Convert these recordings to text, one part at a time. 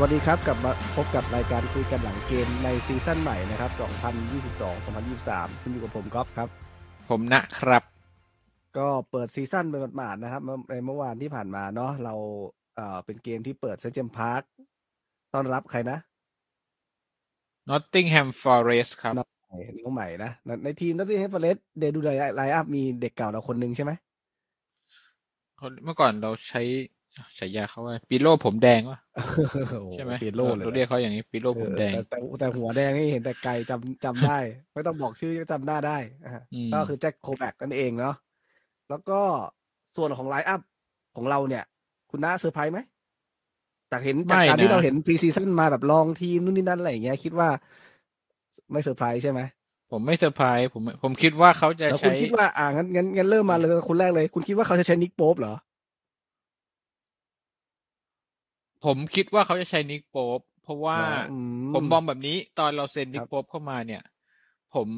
วัสดีครับกลับมาพบกับรายการคุยกันหลังเกมใน season ใหม่นะครับ 2022 2023คุณอยู่กับผมก๊อฟครับ ผมนะครับ ก็เปิด season ไปหมาดๆนะครับเมื่อในเมื่อวานที่ผ่านมาเนาะเราเอ่อเป็นเกมที่เปิด St James' Park ต้อนรับใครนะ Nottingham Forest ครับน้องใหม่น้องใหม่นะในในทีมนักเตะเฮฟ Forest เดดู line up มีเด็กเก่าเราคนหนึ่งใช่ไหมคนเมื่อก่อนเราใช้ ฉายาเขาว่า Pirlo ผมแดงวะโอ้โใช่ไหมเปลี่ยนโลเลยเราเรียกเขาอย่างนี้ Pirlo ผมแดงเออแต่แต่แต่หัวแดงนี่เห็นแต่ไกลจำจำได้ ไม่ต้องบอกชื่อก็จำหน้าได้อะอืมก็คือ Jack Colback นั่นเองเนาะแล้วก็ส่วนของ line up ของเราเนี่ย คุณน้าเซอร์ไพรส์ไหมจากเห็นจากการที่เราเห็น pre-season มาแบบลองทีมนู่นนี่นั่นอะไรอย่างเงี้ยคิดว่าไม่เซอร์ไพรส์ใช่ไหมผมไม่เซอร์ไพรส์ผมผมคิดว่าเขาจะแล้วคุณใช้คิดว่าอ่างั้นงั้นงั้นเริ่มมาเลยคุณแรกเลย คุณคิดว่าเขาจะใช้ Nick Pope เหรอ ผมคิดว่าเขาจะใช้ Nick Pope เพราะว่าอืผมมองแบบนี้ตอนเราเซ็น Nick Pope เข้ามาเนี่ย ผม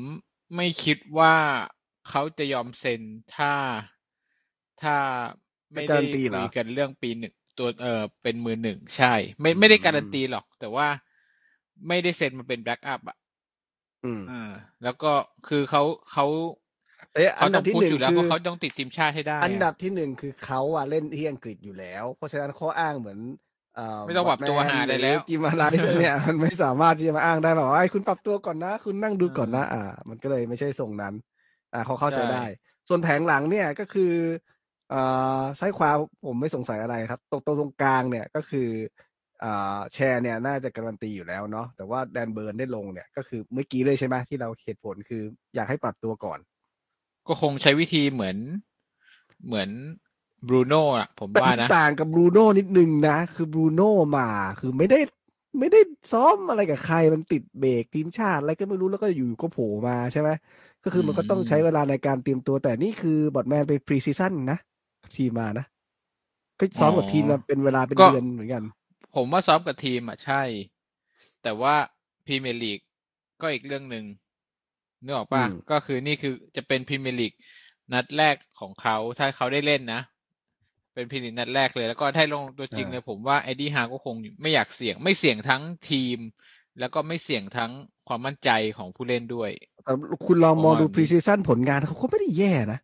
ไม่คิดว่าเขาจะยอมเซ็นถ้าถ้าไม่กาได้รันตีเหรคุอยกันเรื่องปีหนึ่งตัวเออเป็นมือหนึ่งใช่ ไม่ไม่ได้การันตีหรอก แต่ว่าไม่ได้เซ็นมาเป็น backup อะอืมอ่าแล้วก็คือเขาเขาเอ๊ะเขาอันต้ดัอบงที่พูดหนึ่งอยู่แล้วคือว่าเขาต้องติดทีมชาติให้ได้อะอันดับที่หนึ่งคือเขาอะเล่นที่อังกฤษอยู่แล้ว เพราะฉะนั้นข้ออ้างเหมือนเอ่อ ไม่ต้องปรับตัวหาอะไรแล้วกิมมาไลซ์เนี่ยมันไม่สามารถที่จะมาอ้างได้แบบว่าไอ้คุณปรับตัวก่อนนะ คุณนั่งดูก่อนนะ อ่า มันก็เลยไม่ใช่ทรงนั้น อ่าเขาเข้าใจได้ ส่วนแผงหลังเนี่ยก็คือเอ่อใช้ความผมไม่สงสัยอะไรครับตรงตรงตรงกลางเนี่ยก็คืออ่าแชร์เนี่ยน่าจะการันตีอยู่แล้วเนาะแต่ว่า Dan Burn ได้ลงเนี่ยก็คือเมื่อกี้เลยใช่ไหมที่เราเหตุผลคืออยากให้ปรับตัวก่อน ก็คงใช้วิธีเหมือนเหมือน Bruno อะผมแต่ว่านะต่างกับ Bruno นิดนึงนะ คือ Bruno มา คือไม่ได้ไม่ได้ซ้อมอะไรกับใครมันติดเบรกทีมชาติอะไรก็ไม่รู้แล้วก็อยู่ก็โผล่มาใช่ไหมก็คือมันก็ต้องใช้เวลาในการเตรียมตัวแต่นี่คือ Botman ไป pre-season นะทีมมานะ ก็ซ้อมกับทีมมาเป็นเวลาเป็นก็เดือนเหมือนกัน ผมว่าซ้อมกับทีมอะใช่ แต่ว่า Premier League ก็อีกเรื่องหนึ่งนึกออกป่ะอืมก็คือนี่คือจะเป็น Premier League นัดแรกของเขาถ้าเขาได้เล่นนะ เป็น Premier League นัดแรกเลย แล้วก็ถ้าลงตัวจริงเลยผมว่า Eddie Howe ก็คงไม่อยากเสี่ยง ไม่เสี่ยงทั้งทีม แล้วก็ไม่เสี่ยงทั้งความมั่นใจของผู้เล่นด้วยแต่คุณลองมองดูผมว่าพรีซีซั่นผลงานเขาก็ไม่ได้แย่นะ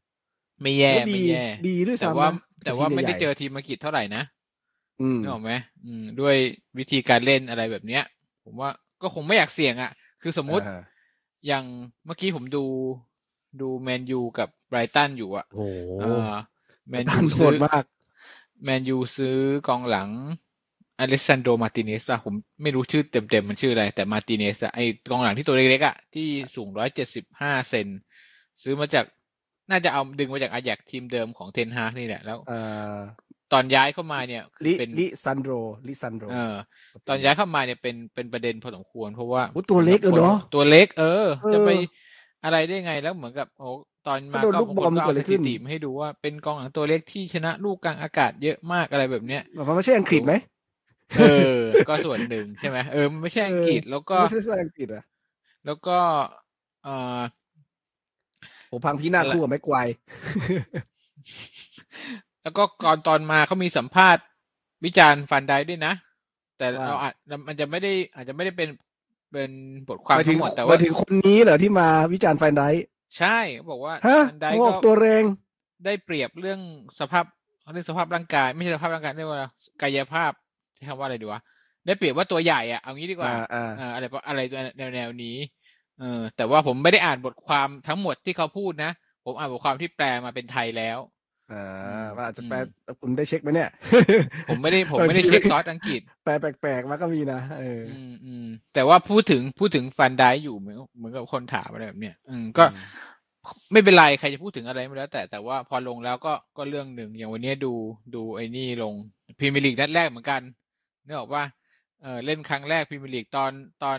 ไม่แย่ก็ดีไม่แย่ดีด้วยแต่ซ้ำว่านะแต่ว่าไม่ได้เจอทีมใหญ่ทีมอังกฤษเท่าไหร่นะๆอืมนึกออกไหมอืมด้วยวิธีการเล่นอะไรแบบเนี้ย ผมว่าก็คงไม่อยากเสี่ยงอะ คือสมมุติอ่าอย่างเมื่อกี้ผมดูดูแมนยูกับไบรตันอยู่อะโอ้โหเออแมนตัยูนโหซื้ดอมาก แมนยูซื้อกองหลังอเล็กซานโดมาติเนสป่ะผมไม่รู้ชื่อเต็มๆมันชื่ออะไร แต่ Martinez อะไอกองหลังที่ตัวเล็กๆอะที่สูงร้อยเจ็ดสิบห้าเซนซื้อมาจากน่าจะเอาดึงมาจากอาแยกทีมเดิมของ Ten Hag นี่แหละแล้วเอ่อตอนย้ายเข้ามาเนี่ยลิเป็น Lisandro Lisandro เออ ตอนย้ายเข้ามาเนี่ยเป็นเป็นประเด็นพอสมควรเพราะว่าโอ้ตัวเล็กเออเนาะตัวเล็กเออเออ จะไปอะไรได้ไงแล้วเหมือนกับโอ้ ตอนมาก็โดนก็ลูกบอลบางคนก็เกิดอะไรเอาสถิติขึ้นมาให้ดูว่าเป็นกองหลังตัวเล็กที่ชนะลูกกลางอากาศเยอะมากอะไรแบบเนี้ยมันไม่ใช่อังกฤษไหมเออ ก็ส่วนหนึ่งใช่ไหมเออมันไม่ใช่อังกฤษแล้วก็ไม่ใช่ภาษาอังกฤษอะแล้วก็เออโหพังพี่นาศอะไรคู่กับแม็กไกวร์แล้วก็ก่อนตอนมาเขามีสัมภาษณ์วิจารณ์ฟันไดด้วยนะ แต่เราอาจมันจะไม่ได้อาจจะไม่ได้เป็นเป็นบทความหมายถึทั้งงหมดแต่หมาว่ายถึงคนนี้เหรอที่มาวิจารณ์ไฟนไดท์ ใช่เขาบอกว่าฮะฟันไดหัวอก็อกตัวแรง ได้เปรียบเรื่องสภาพเรื่องสภาพร่างกาย ไม่ใช่สภาพร่างกายเรียกว่าอะไรกายภาพใช้คำว่าอะไรดีวะได้เปรียบว่าตัวใหญ่อะเอางี้ดีกว่า อ่าอ่าเอออะไรประอะไรแนวแนวนี้ เออแต่ว่าผมไม่ได้อ่านบทความทั้งหมดที่เขาพูดนะ ผมอ่านบทความที่แปลมาเป็นไทยแล้ว อ่าอืมว่าอาจจะแปลอืมคุณได้เช็คไหมเนี่ย ผมไม่ได้ผมไม่ได้บางทีเช็คซอสอังกฤษ แปลแปลกๆมาก็มีนะเอออืมอืมแต่ว่าพูดถึงพูดถึงฟันไดอยู่เหมือนเหมือนกับคนถามอะไรแบบเนี้ยอืมก็อืมไม่เป็นไรใครจะพูดถึงอะไรไม่แล้วแต่แต่ว่าพอลงแล้วก็ก็เรื่องหนึ่งอย่างวันนี้ดูดูไอ้นี่ลง Premier League นัดแรกเหมือนกันนึกออกว่าเออเล่นครั้งแรก Premier League ตอนตอน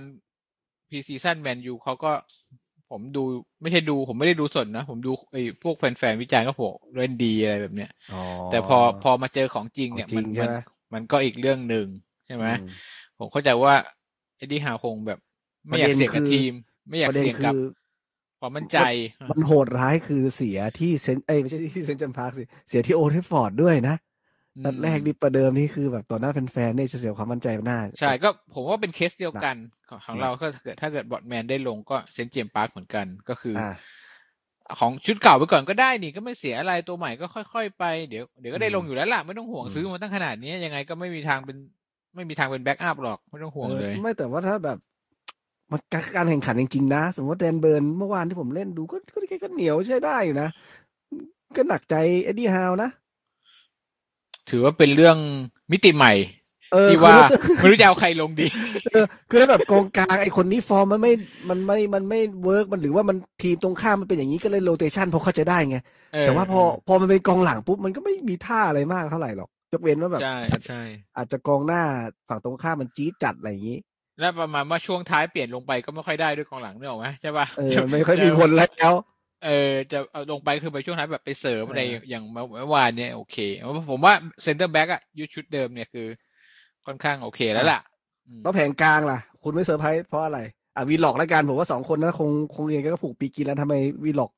pre-season Man U เขาก็ ผมดูไม่ใช่ดูผมไม่ได้ดูสดนะ ผมดูไอ้พวกแฟนๆวิจารณ์ก็โหเล่นดีอะไรแบบเนี้ยอ๋อแต่พอพอมาเจอของจริงเนี่ยของจริมังนใช่มันมันก็อีกเรื่องหนึ่งใช่ไหมอืมผมเข้าใจว่า Eddie Howe คงแบบ ไม่อยากเสี่ยงกับประเด็นคือทีม ไม่อยากประเด็นเสี่ยงคือความมั่นใจ มันโหดร้ายคือเสียที่ St เอ้ยไม่ใช่ที่ St James' Park สิ เสียที่ Old Trafford ด้วยนะ นัดแรกนี่ประเดิมนี่คือแบบต่อหน้าแฟนๆเนี่ยจะเสียความมั่นใจหน้า ใช่ก็ผมว่าเป็นเคสเดียวกันของของเราก็ถ้าเกิด Botman ได้ลงก็ St James' Park เหมือนกันก็คือออ่าของชุดเก่าไปก่อนก็ได้นี่ก็ไม่เสียอะไรตัวใหม่ก็ค่อยๆไปเดี๋ยวเดี๋ยวก็ได้อืมลงอยู่แล้วล่ะไม่ต้องห่วงอืมซื้อมาตั้งขนาดนี้ยังไงก็ไม่มีทางเป็นไม่มีทางเป็น backup หรอกไม่ต้องห่วงเออเลย ไม่แต่ว่าถ้าแบบมันการแข่งขันจริงๆนะ สมมติว่าแดนเบิร์นเมื่อวานที่ผมเล่นดูก็ก็ก็ก็เหนียวใช้ได้อยู่นะ ก็หนักใจเอ็ดดี้ฮาวนะ ถือว่าเป็นเรื่องมิติใหม่เออที่คือว่ารู้สึกไม่รู้จะเอาใครลงดีเออคือถ้าแบบกองกลางไอคนนี้ฟอร์มมันไม่มันไม่มันไม่ work มันหรือว่ามันทีมตรงข้ามมันเป็นอย่างนี้ก็เลย rotation เพราะเขาใจะได้ไงเออแต่ว่าพอพอมันเป็นกองหลังปุ๊บมันก็ไม่มีท่าอะไรมากเท่าไหร่หรอกยกเว้นว่าแบบใช่ใช่อาจจะกองหน้าฝั่งตรงข้ามมันจี๊ดจัดอะไรอย่างนี้แล้วประมาณว่าช่วงท้ายเปลี่ยนลงไปก็ไม่ค่อยได้ด้วยกองหลังนึกออกไหมใช่ป่ะเออมันไม่ค่อยมีผลแล้ว เออจะเอาลงไปคือไปช่วงท้ายแบบไปเสริมอะไรเอออย่างเมื่อวานเนี่ยโอเคผมว่า center back อะชุดเดิมเนี่ยคือค่อนข้างโอเคแล้วล่ะอืมแล้วแผงกลางล่ะ คุณไม่เซอร์ไพรส์เพราะอะไร อะวิลล็อกแล้วกันผมว่าสองคนนั้นคงคงยังไงก็ผูกปีกินแล้วทำไมวิลล็อก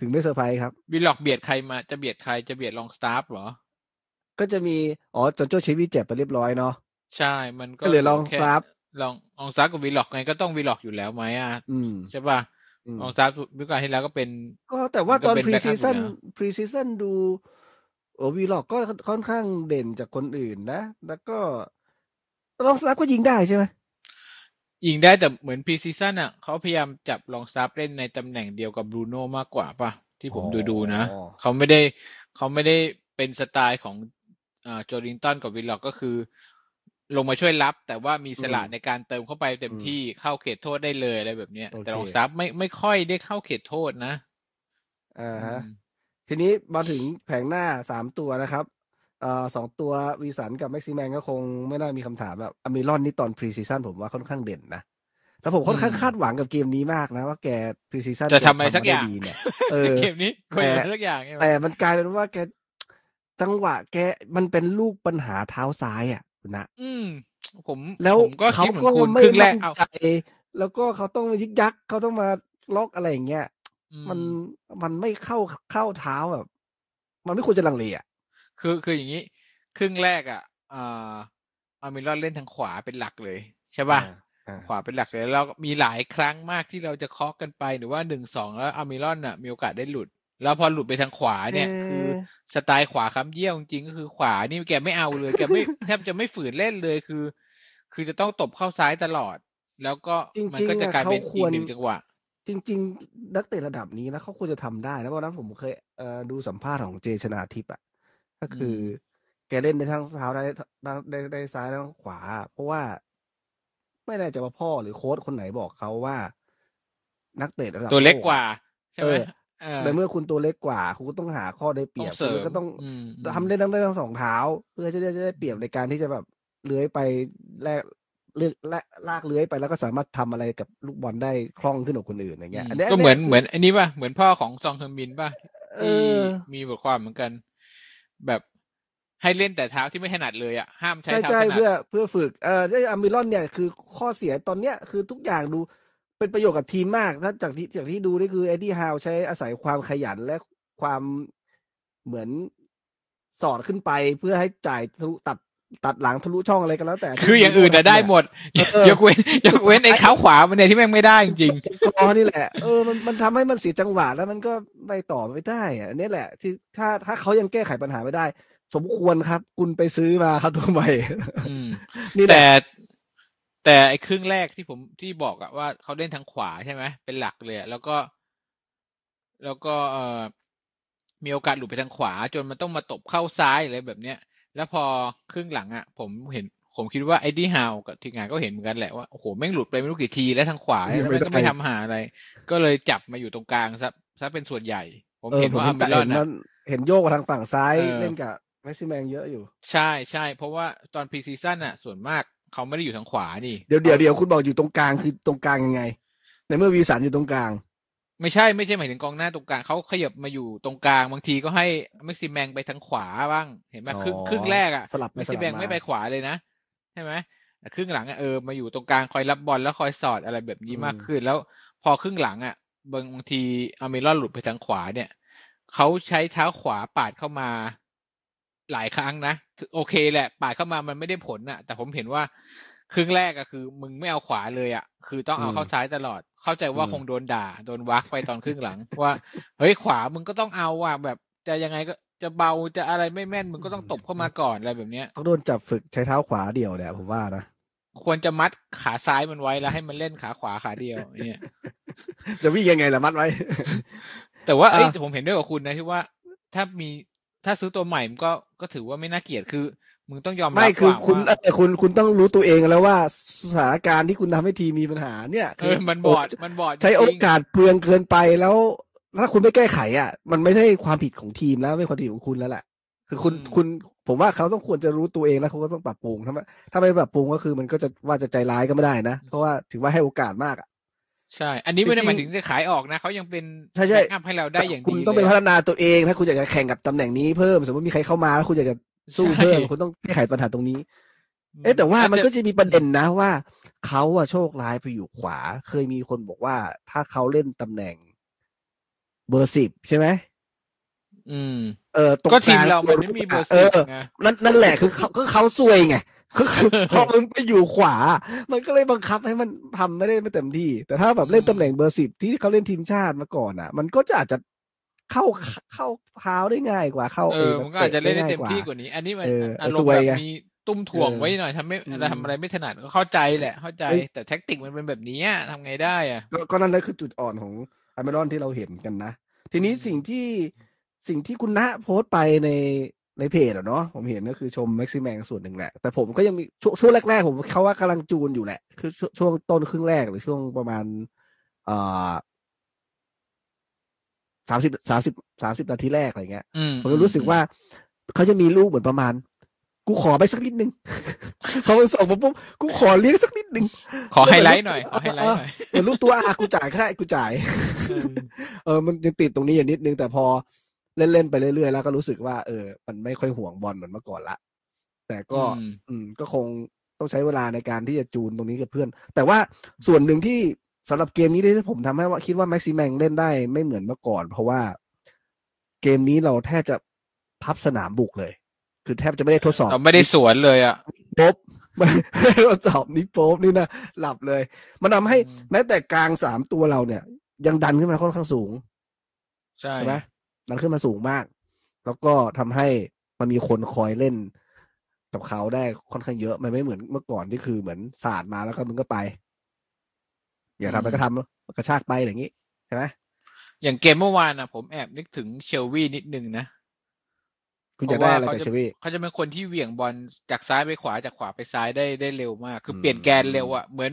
ถึงไม่เซอร์ไพรส์ครับวิลล็อกเบียดใครมาจะเบียดใครจะเบียดลองสตาฟเหรอ ก็จะมี อ๋อจนโจเชฟวีเจ็บไปเรียบร้อยเนาะใช่มันก็ก็เหลือลองแค่สตาฟลองลองสตาฟกับวิลล็อกไงก็ต้องวิลล็อกอยู่แล้วไหมอะอืมใช่ป่ะ อืมลองสตาฟวิกาที่แล้วก็เป็นก็แต่ว่ามันก็ตอนเป็นพรี backup ซีซั่นอยู่แล้วพรีซีซั่นดูโอ้วีล็อกก็ค่อนข้างเด่นจากคนอื่นนะ แล้วก็ลองสตาฟก็ยิงได้ใช่ไหมยิงได้แต่เหมือนพรีซีซั่นอะเขาพยายามจับลองสตาฟเล่นในตำแหน่งเดียวกับบรูโน่มากกว่าป่ะ ที่ผมดูดูๆนะอ๋อเขาไม่ได้เขาไม่ได้เป็นสไตล์ของอ่าโจลิงตันกับวิลล็อกก็คือ ลงมาช่วยรับ แต่ว่ามีสละอืมในการเติมเข้าไปเต็มอืมที่เข้าเขตโทษได้เลยอะไรแบบเนี้ยโอเคแต่ลองสตาฟไม่ไม่ค่อยได้เข้าเขตโทษนะอ่าฮะอืมทีนี้มาถึงแผงหน้าสามตัวนะครับเอ่อสองตัววิลสันกับแม็กซิแมงก็คงไม่น่ามีคำถามแบบอัลมิรอนนี่ตอน pre-season ผมว่าค่อนข้างเด่นนะแล้วผมค่อนข้างอืมคาดหวังกับเกมนี้มากนะ ว่าแกพรีซีซั่นจะทำอะไรสักอย่างดีเนี่ยเออเกมนี้ก็ยังสักอย่างใช่ไหมแต่มันกลายเป็นว่าแกจังหวะแกมันเป็นลูกปัญหาเท้าซ้ายอะ คุณนะอืม ผมแล้วผมก็เขาคิดเหมือนก็คุณไม่ครึ่งแรกมั่นเอา ใจแล้วก็เขาต้องยึกยักเขาต้องมาล็อกอะไรอย่างเงี้ยอืมันมันไม่เข้าเข้าเท้าแบบ มันไม่ควรจะลังเลอะคือคืออย่างนี้ ครึ่งแรกอะอ่าอามิรอนเล่นทางขวาเป็นหลักเลย ใช่ป่ะอ่าขวาเป็นหลักเลยแล้วมีหลายครั้งมากที่เราจะเคาะกันไปหรือว่าหนึ่งสองแล้วอามิรอนอะมีโอกาสได้หลุด แล้วพอหลุดไปทางขวาเนี่ยคือสไตล์ขวาค้ำเยี่ยวจริงๆก็คือขวานี่แกไม่เอาเลยแกไม่แทบจะไม่ฝืนเล่นเลยคือ คือจะต้องตบเข้าซ้ายตลอด แล้วก็จริงๆมันก็จะกลายเป็นอะเขาคอีวกรหนึ่งจังหวะจริง ๆ นักเตะระดับนี้นะเขาควรจะทำได้นะเพราะฉะนั้นผมเคยเอ่อดูสัมภาษณ์ของเจชนาทิพย์อะก็คืออแกเล่นในทั้งเท้าได้ได้ได้ได้ซ้ายได้ทั้งขวา เพราะว่า ไม่แน่ใจว่าพ่อหรือโค้ชคนไหนบอกเขาว่า นักเตะระดับตัวเล็กโอะกว่าใช่ไหมเออเออ ในเมื่อคุณตัวเล็กกว่า คุณก็ต้องหาข้อได้เปรียบต้องเสริมคุณก็ต้องอืมทำเล่นทั้งได้ทั้งสองเท้า เพื่อจะได้จะได้เปรียบในการที่จะแบบเลื้อยไปแลกเลือกแลกลากเลื้อยไปแล้วก็สามารถทำอะไรกับลูกบอลได้คล่องขึ้นกว่าคนอื่นอย่างเงี้ยอืมอันเนี้ยก็เหมือนเหมือนอันนี้ป่ะเหมือนพ่อของซองเทอร์มินป่ะเอที่อมีบทความเหมือนกัน แบบให้เล่นแต่เท้าที่ไม่ถนัดเลยอะห้ามใช้ใช่เท้าใช่ถนัดเพื่อเพื่อฝึกเออได้อัลมิรอนเนี่ยคือข้อเสียตอนเนี้ยคือทุกอย่างดู เป็นประโยชน์กับทีมมาก ถ้าจากที่จากที่ดูนี่คือเอ็ดดี้ฮาวใช้อาศัยความขยันและความเหมือนสอดขึ้นไปเพื่อให้จ่ายทะลุตัดตัดหลังทะลุช่องอะไรก็แล้วแต่ที่คืออย่างอื่นอะได้หมดเออยกเว้นยกเว้นไอ้เท้าขวามันเนี่ยที่แม่งไม่ได้จริงคอนี่แหละ เออมันมันทำให้มันเสียจังหวะแล้วมันก็ไปต่อไม่ได้อะอันนี้แหละ ที่ถ้าถ้าเขายังแก้ไขปัญหาไม่ได้ สมควรครับ คุณไปซื้อมาครับตัวใหม่ๆอืมนี่แหแต่ละ แต่ไอ้ครึ่งแรกที่ผมที่บอกอะว่าเขาเล่นทางขวาใช่ไหมเป็นหลักเลยอะแล้วก็ แล้วก็เอ่อมีโอกาสหลุดไปทางขวา จนมันต้องมาตบเข้าซ้ายอะไรแบบเนี้ย แล้วพอครึ่งหลังอะผมเห็นผมคิดว่าเอ็ดดี้ฮาวกับทีมงานก็เห็นเหมือนกันแหละว่าโอ้โหแม่งหลุดไปไม่รู้กี่ทีแล้วทางขวาเนี่ยแล้วแม่งก็ไม่ทำหาอะไร ก็เลยจับมาอยู่ตรงกลางซะซะเป็นส่วนใหญ่ ผมเออเห็นผมว่าเห็อัลมิรอนมัอะเห็นโยกมาทางฝั่งซ้ายเออเล่นกับแม็กซิแมงเยอะอยู่ ใช่ใช่เพราะว่าตอน pre-season อะส่วนมาก เขาไม่ได้อยู่ทางขวานี่ เดี๋ยวเดี๋ยวเดี๋ยวคุณบอกอยู่ตรงกลางคือตรงกลางยังไง ในเมื่อวิลสันอยู่ตรงกลาง ไม่ใช่ไม่ใช่หมายถึงกองหน้าตรงกลางเขาขยับมาอยู่ตรงกลาง บางทีก็ให้แม็กซิแมงไปทางขวาบ้างเห็นไหมครึ่งอ๋อครึ่งแรกอะสลับไปแม็กสซิลับแมงมาไม่ไปขวาเลยนะใช่ไหมแต่ครึ่งหลังอะเออมาอยู่ตรงกลางคอยรับบอลแล้วคอยสอดอะไรแบบนี้อืมมากขึ้น แล้วพอครึ่งหลังอะบางบางทีอเมรอนหลุดไปทางขวาเนี่ยเขาใช้เท้าขวาปาดเข้ามา หลายครั้งนะ โอเคแหละปาดเข้ามามันไม่ได้ผลอะแต่ผมเห็นว่า ครึ่งแรกอะคือ มึงไม่เอาขวาเลยอะคือต้องเอาเข้าซ้ายตลอด เข้าใจว่าคงโดนด่า โดนวักไปตอนครึ่งหลัง ว่าเฮ้ยขวามึงก็ต้องเอาอะแบบจะยังไงก็จะเบาจะอะไรไม่แม่นมึงก็ต้องตบเข้ามาก่อนอะไรแบบเนี้ยต้องโดนจับฝึกใช้เท้าขวาเดี่ยวเนี่ยผมว่านะควรจะมัดขาซ้ายมันไว้แล้วให้มันเล่นขาขวาขาเดียวเนี่ยจะวิ่งยังไงล่ะมัดไว้ แต่ว่าเอ้ยอะแต่ผมเห็นด้วยกับคุณนะที่ว่า ถ้ามี ถ้าซื้อตัวใหม่มันก็ก็ถือว่าไม่น่าเกลียดคือ มึงต้องยอมรับไม่คือว่าคุณว่าเออคุณคุณต้องรู้ตัวเองแล้วว่าสถานการณ์ที่คุณทำให้ทีมมีปัญหาเนี่ยเออมันบอดมันบอดใช้โอจริงกาสเปลืองเกินไปแล้ว ถ้าคุณไม่แก้ไขอะ มันไม่ใช่ความผิดของทีมแล้วไม่ใช่ความผิดของคุณแล้วแหละคือคุณคุณผมว่าเขาต้องควรจะรู้ตัวเองแล้วเขาก็ต้องปรับปรุงถ้าไม่ถ้าไม่ปรับปรุงก็คือมันก็จะว่าจะใจร้ายก็ไม่ได้นะ เพราะว่าถือว่าให้โอกาสมากอะ ใช่ อันนี้ไม่ได้จริงๆหมายถึงจะขายออกนะเขายังเป็นใช่ใช่ backup ให้เราได้อย่างคุณดีต้องไปเลยพัฒนาตัวเอง ถ้าคุณอยากจะแข่งกับตำแหน่งนี้เพิ่ม สมมติมีใครเข้ามาแล้วคุณอยากจะสู้เพิ่มคุณต้องแก้ไขปัญหาตรงนี้ เอ๊ะแต่ว่ามันก็จะมีประเด็นนะว่าเขาอะโชคร้ายไปอยู่ขวา เคยมีคนบอกว่า ถ้าเขาเล่นตำแหน่ง เบอร์สิบใช่ไหมอืม เออตรงก็ทีมลงเรามันไม่มีเบอร์เอสิบอไงนั่นนั่นแหละคือเขาคือเขาซวยไง คือคือพอมึงไปอยู่ขวา มันก็เลยบังคับให้มันทำไม่ได้ไม่เต็มที่ แต่ถ้าแบบเล่นตำแหน่งเบอร์สิบที่เขาเล่นทีมชาติมาก่อนอะ มันก็จะอาจจะเข้าเข้าเท้าได้ง่ายกว่าเข้าเออมันก็อาจจะเล่นได้เต็มที่กว่านี้ อันนี้มันเอออารมณ์ซวยแบบไงมีตุ้มถ่วงเออไว้หน่อยทำไม่อืมทำอะไรไม่ถนัดก็เข้าใจแหละ เข้าใจเอ้ยแต่ tactic มันเป็นแบบนี้อะทำไงได้อะก็ก็นั่นแหละคือจุดอ่อนของไอเมรอนที่เราเห็นกันนะ ทีนี้อืมสิ่งที่สิ่งที่คุณณโพสต์ไปใน ในเพจอะเนาะผมเห็นก็คือชมแม็กซิแมงส่วนหนึ่งแหละ แต่ผมก็ยังมีช่วงช่วงแรกๆ ผมเขาว่ากำลังจูนอยู่แหละ คือช่วงช่วงต้นครึ่งแรกหรือช่วงประมาณเอ่อสามสิบสามสิบสามสิบนาทีแรกอะไรเงี้ยอืมผมก็รู้สึกว่าเขาจะมีลูกเหมือนประมาณ กูขอไปสักนิดนึงพอมันส่งมาปุ๊บกูขอเลี้ยงสักนิดนึงขอไฮไลท์หน่อยขอไฮไลท์หน่อยเหมือนลูกตัวอากูจ่ายแค่กูจ่ายเออเออมันยังติดตรงนี้อย่างนิดนึงแต่พอ เล่นๆไปเรื่อยๆแล้วก็รู้สึกว่า เออ มันไม่ค่อยห่วงบอลเหมือนเมื่อก่อนละ แต่ก็ อืมอืมก็คงต้องใช้เวลาในการที่จะจูนตรงนี้กับเพื่อน แต่ว่าส่วนหนึ่งที่สำหรับเกมนี้ที่ผมทำให้ว่าคิดว่าแม็กซิแมงเล่นได้ไม่เหมือนเมื่อก่อน เพราะว่าเกมนี้เราแทบจะพับสนามบุกเลย คือแทบจะไม่ได้ทดสอบเราไม่ได้สวนเลยอะโป๊บทดสอบนี้โป๊บนี่นะหลับเลย มันทำให้อืมแม้แต่กลางสามตัวเราเนี่ย ยังดันขึ้นมาค่อนข้างสูง ใช่ใช่ไหม ดันขึ้นมาสูงมาก แล้วก็ทำให้มันมีคนคอยเล่นกับเขาได้ค่อนข้างเยอะ มันไม่เหมือนเมื่อก่อนที่คือเหมือนศาสตร์มาแล้วก็มึงก็ไป อย่าทำอะไรก็ทำกระชากไปอะไรอย่างนี้ใช่ไหมอย่างเกมเมื่อวานอะผมแอบนึกถึงเชลวี่นิดนึงนะคุณอยากได้อะไรจากเชวี่เขาจะเป็นคนที่เหวี่ยงบอลจากซ้ายไปขวาจากขวาไปซ้ายได้ได้เร็วมาก คือเปลี่ยนอืมแกนเร็วอะเหมือน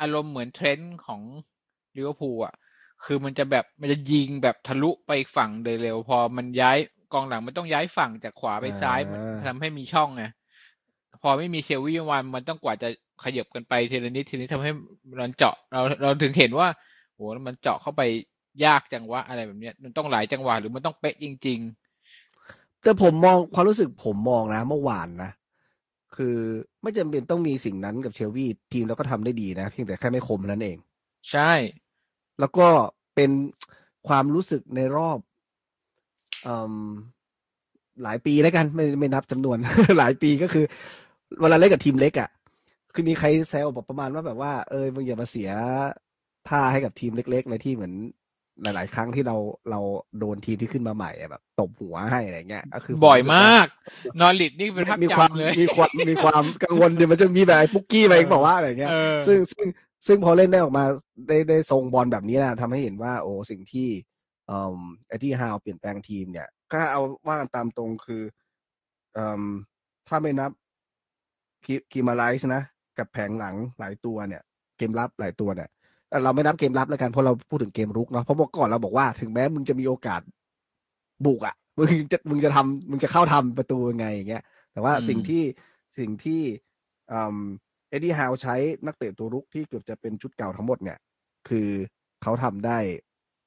อารมณ์เหมือนเทรนด์ของลิเวอร์พูลอะ คือมันจะแบบมันจะยิงแบบทะลุไปอีกฝั่งโดยเร็ว พอมันย้ายกองหลังมันต้องย้ายฝั่งจากขวาไปซ้ายมันทำให้มีช่องไงพอไม่มีเชลวี่วันมันต้องกว่าจะขยับกันไปทีละนิดทีนี้ทำให้มันเจาะเราเราถึงเห็นว่าโหมันเจาะเข้าไปยากจังวะอะไรแบบเนี้ย มันต้องหลายจังหวะหรือมันต้องเป๊ะจริงแต่ผมมองความรู้สึกผมมองนะเมื่อวานนะคือไม่จำเป็นต้องมีสิ่งนั้นกับเชลวี่ทีมเราก็ทำได้ดีนะเพียงแต่แค่ไม่คมนั่นเองๆใช่ แล้วก็เป็นความรู้สึกในรอบอมหลายปีแล้วกัน ไม่ไม่นับจำนวน หลายปีก็คือ เวลาเล่นกับทีมเล็กอะ่ะ คือมีใครแซวบอกประมาณว่าแบบว่าเออมึงอย่ามาเสียท่าให้กับทีมเล็กๆเลยที่เหมือนหลาย ๆ ครั้งที่เราเราโดนทีมที่ขึ้นมาใหม่อะแบบตบหัวให้อะไรเงี้ยก็คือ บ่อยผรู้สึมว่าก นอริดนี่เป็นภาพมีความจำเลยมีความมีความกังวลเดี๋ยวมันจะมีแบบไอ้ปุ๊กกี้ไปบอกว่าอะไรเงี้ยเออซึ่งซึ่ง ซึ่งพอเล่นได้ออกมาได้ได้ทรงบอลแบบนี้นะทำให้เห็นว่า โอ้สิ่งที่เอ่อไอ้ที่ฮาวเปลี่ยนแปลงทีมเนี่ยก็เอาว่ากันตามตรงคือเอ่อถ้าไม่นับกีกีมาไรส์นะกับแผงหลังหลายตัวเนี่ย เกมรับหลายตัวเนี่ยแต่เราไม่นับเกมรับแล้วกันเพราะเราพูดถึงเกมรุกเนาะเพราะเมื่อก่อนเราบอกว่าถึงแม้มึงจะมีโอกาสบุกอะ่ะมึงจะมึงจะทำมึงจะเข้าทำประตูยังไงอย่างเงี้ยแต่ว่าอืมสิ่งที่สิ่งที่ เอ็ดดี้ฮาวใช้นักเตะตัวรุกที่เกือบจะเป็นชุดเก่าทั้งหมดเนี่ย คือเขาทำได้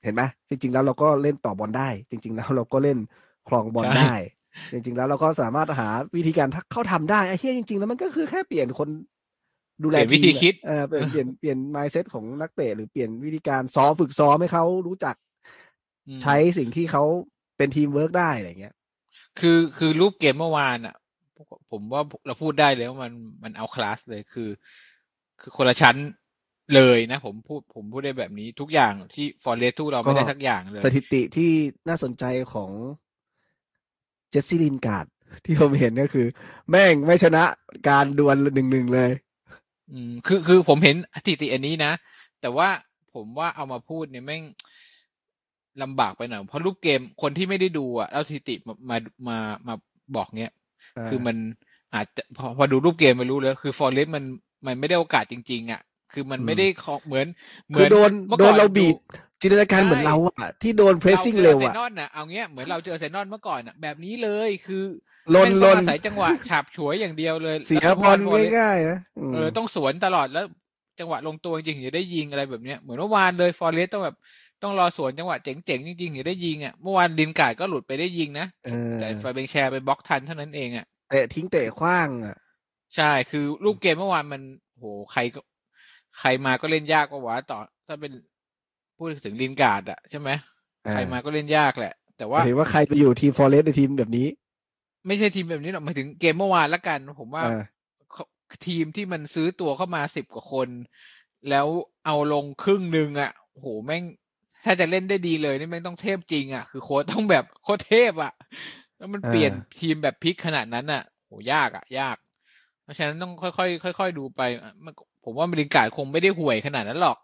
เห็นไหมจริง ๆ แล้วเราก็เล่นต่อบอลได้ จริง ๆ แล้วเราก็เล่นครองบอลใช่ได้ จริง ๆ แล้วเราก็สามารถหาวิธีการทักเข้าทำได้ไอ้เหี้ยจริง ๆ แล้วมันก็คือแค่เปลี่ยนคนดูแลเปลี่ยนวิธีคิดอะเออเปลี่ยนเปลี่ยนเปลี่ยน mindset ของนักเตะหรือเปลี่ยนวิธีการซ้อมฝึกซ้อมให้เขารู้จักอืมใช้สิ่งที่เขาเป็นทีมเวิร์กได้อะไรเงี้ย คือคือรูปเกมเมื่อวานอะ ผมว่าเราพูดได้เลยว่ามันมัน outclass เลยคือ คือคนละชั้นเลยนะ ผมพูดผมพูดได้แบบนี้ทุกอย่างที่ฟอเรสต์สู้เราไม่ได้สักอย่างเลย สถิติที่น่าสนใจของเจสซี่ลินการ์ดที่ผมเห็นก็คือ แม่งไม่ชนะการดวลหนึ่งหนึ่งเลย อืมคือคือผมเห็นสถิติอันนี้นะ แต่ว่าผมว่าเอามาพูดเนี่ยแม่งลำบากไปหน่อยเพราะรูปเกมคนที่ไม่ได้ดูอะแล้วสถิติมามามามาบอกเนี้ยอ่า คือมันอาจจะพอพอดูรูปเกมมารู้แล้วคือฟอร์เรสมันมันไม่ได้โอกาสจริง ๆ อะ คือมันไม่ได้ของเหมือนเหมืคือโดนมื่อโดก่นเราบีบดูจินตนาการใช่เหมือนเราอะที่โดนเพรสซิ่งจอเร็วอาร์อะเซนอลน่ะเอาเงี้ยเหมือนเราเจออาร์เซนอลเมื่อก่อนอะแบบนี้เลยคือลนแม่งลต้องนอาศัยจังหวะฉาบฉวยอย่างเดียวเลย เสียแล้วบอลฟุตเง่ายๆนะมเออต้องสวนตลอดแล้วจังหวะลงตัวจริงๆถึงจะได้ยิงอะไรแบบเนี้ยเหมือนเมื่อวานเลยฟอร์เรสต้องแบบ ต้องรอสวนจังหวะเจ๋งๆ จริงๆถึงจะได้ยิงอะเมื่อวานลินการ์ดก็หลุดไปได้ยิงนะเออแต่ฟาเบียนแชร์ไปบล็อกทันเท่านั้นเองอะเตะทิ้งเตะขว้างอะใช่คือลูกเกมเมื่อวานมันโหใครก็ใครมาก็เล่นยากกว่าวะต่อ ถ้าเป็นพูดถึงลินการ์ดอะใช่ไหมใครมาก็เล่นยากแหละ แต่ว่าเห็นว่าใครไปอยู่ทีมฟอเรสต์ในทีมแบบนี้ ไม่ใช่ทีมแบบนี้หรอกหมายถึงเกมเมื่อวานละกัน ผมว่าอ่าเขาทีมที่มันซื้อตัวเข้ามาสิบกว่าคน แล้วเอาลงครึ่งหนึ่งอะโหแม่ง ถ้าจะเล่นได้ดีเลยนี่แม่งต้องเทพจริงอะ คือโค้ชต้องแบบโค้ชเทพอะ แล้วมันเปลี่ยนทีมแบบพลิกขนาดนั้นอะโหยากอะ ยาก เพราะฉะนั้นต้องค่อยๆค่อยๆดูไปอะมันผมว่าบริการดคงไม่ได้ห่วยขนาดนั้นหรอก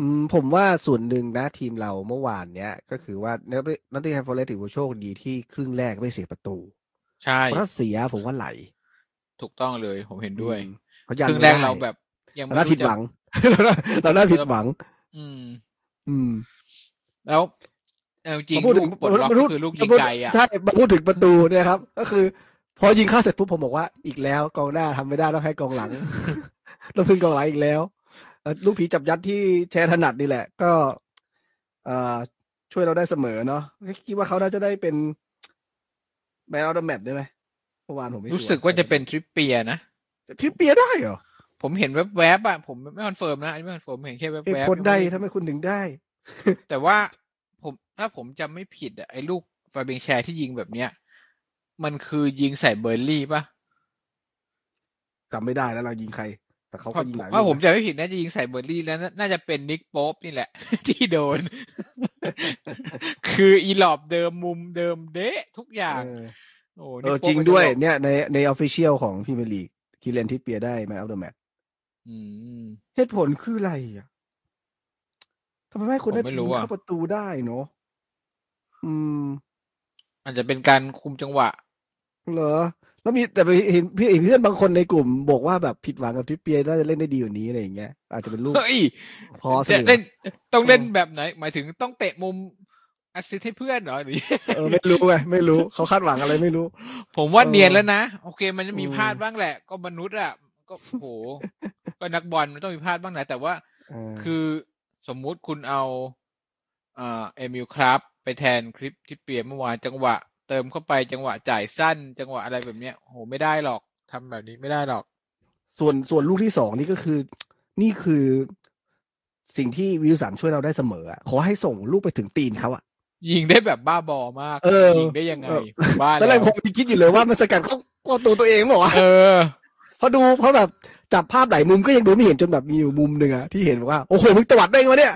อืมผมว่าส่วนหนึ่งนะทีมเราเมื่อวานเนี้ย ก็คือว่านักนักเตะแฮมฟอร์เรสถือว่าโชคดีที่ครึ่งแรกไม่เสียประตู ใช่เพราะถ้าเสียผมว่าไหล ถูกต้องเลยผมเห็นด้วยอืมเขายันครึ่งไม่แรกได้เราแบบยังเราไม่น่ารู้ผิดจะหวัง เราน่าเราน่าผิดหวัง อืม อืม แล้วเอาจริงมาพูดถึงลูกปลดล็อกมาพูก็ดคือลูกยิงมาพูดไกลอะใช่มาพูดถึงประตูเนี่ยครับ ก็คือ พอยิงเข้าเสร็จปุ๊บผมบอกว่าอีกแล้วกองหน้าทำไม่ได้ต้องให้กองหลังต้องพึ่งกองหลังอีกแล้วเอ่อลูกผีจับยัดที่แชร์ถนัดนี่แหละ ก็เอ่อช่วยเราได้เสมอเนาะคิดว่าเขาน่าจะได้เป็นman of the match ได้ไหมเมื่อวานผมไม่ชัวร์รู้สึกว่าจะเป็นทริปเปียร์นะทริปเปียร์ได้เหรอผมเห็นแวบๆอะผมไม่ confirm นะอันนี้ไม่ confirm เห็นแค่แวบๆเหตุผลใดยังทำไมคุณถึงได้ แต่ว่าผมถ้าผมจำไม่ผิดอะไอ้ลูกฟาเบียนแชร์ที่ยิงแบบเนี้ย มันคือยิงใส่เบิร์นลีย์ป่ะจำไม่ได้แล้วเรายิงใคร แต่เขาก็ยิงหลายลูกถ้าผมนะจำไม่ผิดน่าจะยิงใส่เบิร์นลีย์แล้วน่าน่าจะเป็นนิกโป๊ปนี่แหละ ที่โดน คืออีหลอบเดิมมุมเดิมเดะทุกอย่างเออโอ้เอนิกอโป๊ปจริงมันจะด้วยบอกเนี่ยในในออฟฟิเชียลของพรีเมียร์ลีกคิเลนทิปเปียร์ได้แมนออฟเดอะแมตอืมเหตุผลคืออะไรอะ ทำไมไม่ให้คนได้ผมไม่ยิรู้งอะเข้าประตูได้เนาะอืมอาจจะเป็นการคุมจังหวะ เหรอ แล้วมีแต่ไปเห็นพี่เห็นเพื่อนบางคนในกลุ่ม บอกว่าแบบผิดหวังกับทริปเปียร์น่าจะเล่นได้ดีกว่านี้อะไรอย่างเงี้ยอาจจะเป็นลูกเฮ้ยพอสจะเลยเล่นต้องเล่นเออแบบไหน หมายถึงต้องเตะมุม assist ให้เพื่อนเหรอหรือเออไม่รู้ไงไม่รู้เขาคาดหวังอะไรไม่รู้ ผมว่าเออเนียนแล้วนะ โอเค มันจะมีอืมพลาดบ้างแหละ ก็มนุษย์อะก็โหก็นักบอลมันต้องมีพลาดบ้างแหละแต่ว่าเออคือ สมมุติคุณเอาเอ่อเอมิลคราฟท์ไปแทนคลิปที่เปลี่ยนเมื่อวานจังหวะ เติมเข้าไปจังหวะจ่ายสั้น จังหวะอะไรแบบเนี้ยโหไม่ได้หรอกทำแบบนี้ไม่ได้หรอก ส่วนส่วนลูกที่สองนี่ก็คือ นี่คือสิ่งที่วิลสันช่วยเราได้เสมออะขอให้ส่งลูกไปถึงตีนเขาอะยิงได้แบบบ้าบอมาก เออยิงได้ยังไงเออผมบ้าตอนแรแล้กวผมยังคิดอยู่เลยว่ามันสกัดเข้าเข้าตัวตัวเองบอกว่าวะเออเพราะดูเพราะแบบจับภาพหลายมุมก็ยังดูไม่เห็นจนแบบมีอยู่มุมหนึ่งอะที่เห็นว่า โอ้โหมึงตวัดได้ไงวะเนี่ย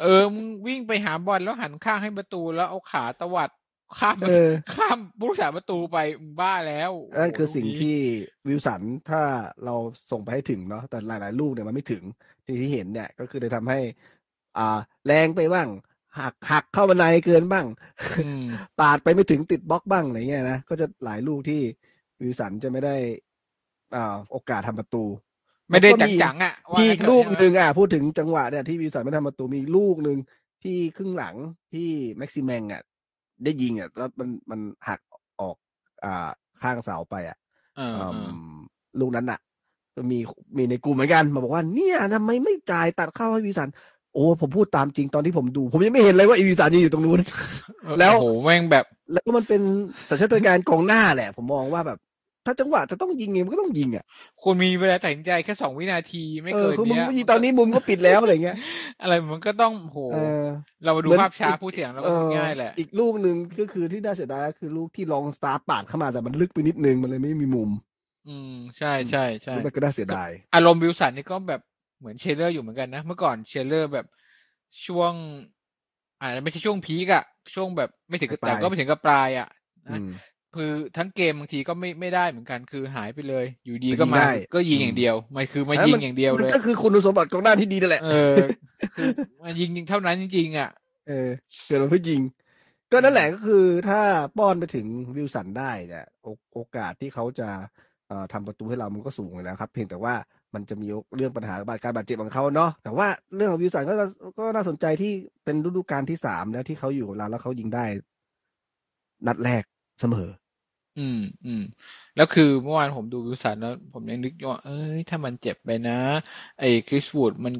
เออมึงวิ่งไปหาบอลแล้วหันข้างให้ประตูแล้วเอาขาตวัดข้ามเออข้ามผู้รักษาประตูไปมึงบ้าแล้วนั่นคือโโหสิ่งลูกนี้ที่วิลสันถ้าเราส่งไปให้ถึงเนาะแต่หลาย ๆ ลูกเนี่ยมันไม่ถึงที่ที่เห็นเนี่ย ก็คือเลยทำให้ อ่า แรงไปบ้างหักหักเข้าบันไดเกินบ้างอืมปาดไปไม่ถึงติดบล็อกบ้างอะไรเงี้ยนะก็จะหลายลูกที่วิลสันจะไม่ได้อ่า โอกาสทำประตู ไม่ได้แล้วก็มีจังๆอะว่ามีอีกงั้นเถอะลูกใช่ไหมหนึ่งอะ พูดถึงจังหวะเนี่ยที่วิลสันไม่ทำประตูมีอีกลูกหนึ่งที่ครึ่งหลังที่แม็กซิแมงอะ ได้ยิงอะแล้วมันมันหักออก อ่าข้างเสาไปอะเอออืเออมลูกนั้นน่ะก็มีมีในกลุ่มเหมือนกัน มาบอกว่าเนี่ยทำไมไม่จ่ายตัดเข้าให้วิลสัน โอ้ผมพูดตามจริงตอนที่ผมดู ผมยังไม่เห็นเลยว่าอีวิลสันยืนอยู่ตรงนู้น แล้วโอ้โหแม่งแบบ แล้วก็มันเป็นสัญชาตญาณกองหน้าแหละ ผมมองว่าแบบ ถ้าจังหวะจะต้องยิงไงมันก็ต้องยิงอะคุณมีเวลาตัดสินใจแค่สองวินาทีไม่เอเกิอนคือมึงเนี้ยไม่ยิงตอนนี้มุมก็ปิดแล้วอะไรเงี้ย อะไรมันก็ต้องโหเออเรามาดูเหมือนภาพช้าอีกพูดเสียงเราเอก็พูดอง่ายแหละ อีกลูกหนึ่งก็คือที่น่าเสียดายก็คือลูกที่ลองสตาฟฟ์ปาดเข้ามาแต่มันลึกไปนิดนึงมันเลยไม่มีมุม อืมใช่ใช่ใช่ลูกนั้นก็น่าเสียดายอารมณ์วิลสันนี่ก็แบบเหมือนเชียเรอร์อยู่เหมือนกันนะเมื่อก่อนเชียเรอร์แบบช่วงอ่าไม่ใช่ช่วง peak อะช่วงแบบไม่ถึงกับแต่ก็ไม่ถึงกับปลายอะนะอืม คือทั้งเกมบางทีก็ไม่ไม่ได้เหมือนกันคือหายไปเลย อยู่ดีแต่ก็ยิงมาได้ก็ยิงอืมอย่างเดียวไม่คือมาแล้วยิงมันอย่างเดียวมัเลนยก็คือคุณสมบัติกองหน้าที่ดีนั่นแหละเออคือมายิงเท่านั้นจริงๆอะเออเกิดมาเพื่อยิง ก็นั่นแหละก็คือถ้าป้อนไปถึงวิลสันได้เนี่ยโอโอกาสที่เขาจะเอ่อทำประตูให้เรามันก็สูงเลยนะครับ เพียงแต่ว่ามันจะมีเรื่องปัญหาการบาดเจ็บของเขาเนาะแต่ว่าเรื่องของวิลสันก็ก็น่าสนใจที่เป็นฤดูกาลที่สามแล้วที่เขาอยู่กับเราแล้วเขายิงได้ นัดแรก เสมอ อืมอืมแล้วคือเมื่อวานผมดูวิลสันแล้ว ผมยังนึกว่า เอ้ย ถ้ามันเจ็บไปนะ ไอ้คริสวูดมัน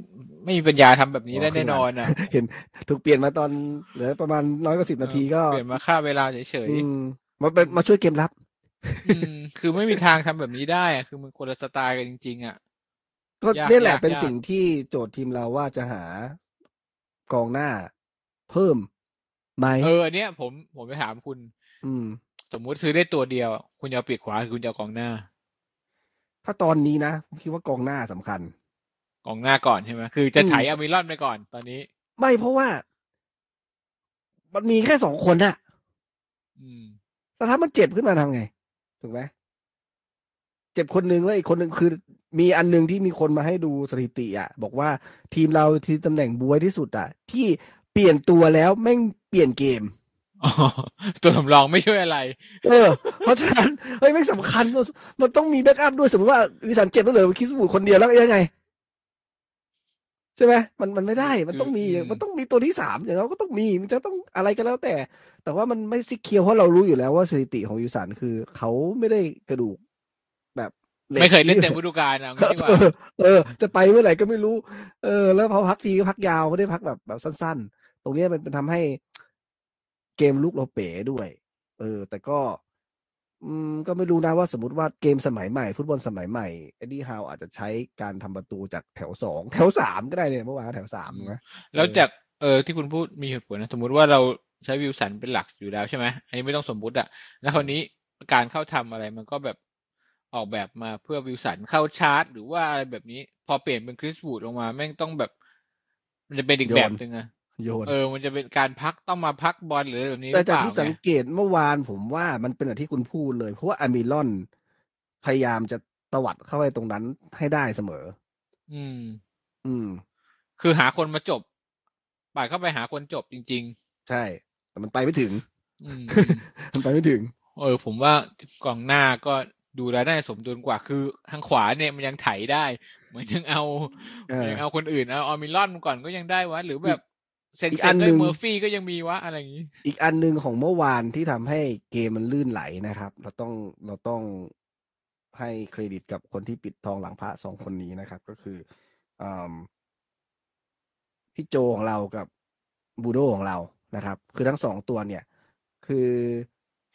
ไม่มีปัญญาทำแบบนี้ได้อ๋อขึ้แน่นมานอนอะ เห็นถูกเปลี่ยนมาตอนเหลือประมาณน้อยกว่าสิบนาทีก็เปลี่ยนมาฆ่าเวลาเฉยอืมมาเป็นมาช่วยเกมรับๆอืมคือไม่มีทางทำแบบนี้ได้อะคือมันคนละสไตล์กันจริง ๆ อะ ก็ยากนี่แหละยากเป็นยากสิ่งที่โจทย์ทีมเราว่าจะหากองหน้าเพิ่มไหมเอออันเนี้ยผมผมไปถามคุณ อืม สมมุติซื้อได้ตัวเดียว คุณจะเอาปีกขวาหรือคุณจะเอากองหน้า ถ้าตอนนี้นะผมคิดว่ากองหน้าสำคัญ กองหน้าก่อนใช่ไหมคือจะอืมไถอามิลอนไปก่อน ตอนนี้ ไม่เพราะว่า มันมีแค่สองคนอะอืมแล้วถ้ามันเจ็บขึ้นมาทำไง ถูกไหมเจ็บคนหนึ่งแล้วอีกคนหนึ่งคือ มีอันหนึ่งที่มีคนมาให้ดูสถิติอะบอกว่าทีมเราที่ตำแหน่งบวยที่สุดอะที่เปลี่ยนตัวแล้วแม่งเปลี่ยนเกมอ๋อ ตัวสำรองไม่ช่วยอะไร เออ เพราะฉะนั้นเฮ้ยไม่สำคัญมันมันต้องมี backup ด้วยสมมติว่าวิลสันเจ็บแล้วเหลือคริสวู้ดคนเดียวแล้วยังไง ใช่ไหมมันมันไม่ได้ มันต้องมีอืมมันต้องมีตัวที่สามอย่างเราก็ต้องมี มันจะต้องอะไรก็แล้วแต่ แต่ว่ามันไม่ secure เพราะเรารู้อยู่แล้วว่าสถิติของวิลสันคือ เขาไม่ได้กระดูกแบบหกไม่เคยเล่นเต็มฤดูกาลเอางี้ดีกว่าเออเออ จะไปเมื่อไหร่ก็ไม่รู้ เออ แล้วพอพักทีก็พักยาวไม่ได้พักแบบแบบสั้น ๆ ตรงเนี้ยมันเป็นทำให้ เกมลุกเราเป๋ด้วย เออ แต่ก็ อืมก็ไม่รู้นะว่าสมมติว่าเกมสมัยใหม่ ฟุตบอลสมัยใหม่เอ็ดดี้ฮาวอาจจะใช้การทำประตูจากแถวสองแถวสามก็ได้เนี่ยเมื่อวานแถวสามนะแล้วจากเออที่คุณพูดมีเหตุผลนะ สมมุติว่าเราใช้วิวสันเป็นหลักอยู่แล้วใช่ไหมอันนี้ไม่ต้องสมมุติอะแล้วคราวนี้การเข้าทำอะไรมันก็แบบออกแบบมาเพื่อวิวสันเข้าชาร์จ หรือว่าอะไรแบบนี้ พอเปลี่ยนเป็นคริสวูดลงมาแม่งต้องแบบ มันจะเป็นอีกโยนแบบหนึ่งอะ โยน เออ มันจะเป็นการพักต้องมาพักบอลหรืออะไรแบบนี้หแต่รือเปจากล่าที่สังไงเกตเมื่อวานผมว่ามันเป็นอย่างที่คุณพูดเลย เพราะว่าอามิลอนพยายามจะตวัดเข้าไปตรงนั้นให้ได้เสมอ อืม อืม คือหาคนมาจบป่าดเข้าไปหาคนจบจริงใช่ แต่มันไปไม่ถึงๆอืม มันไปไม่ถึง เออ ผมว่ากองหน้าก็ดูแลได้สมดุลกว่าคือทางขวาเนี่ยมันยังไถได้เหมือนยังเอาเออยังเอาคนอื่นเอาออมิลอนก่อนก็ยังได้วะหรือแบบ เซนอีกเซอันนด้หนึ่วยงเมอร์ฟี่ก็ยังมีวะอะไรอย่างนี้ อีกอันหนึ่งของเมื่อวานที่ทำให้เกมมันลื่นไหลนะครับ เราต้องเราต้องให้เครดิตกับคนที่ปิดทองหลังพระสองคนนี้นะครับ ก็คืออมพี่โจของเรากับบูโดของเรานะครับ คือทั้งสองตัวเนี่ย คือ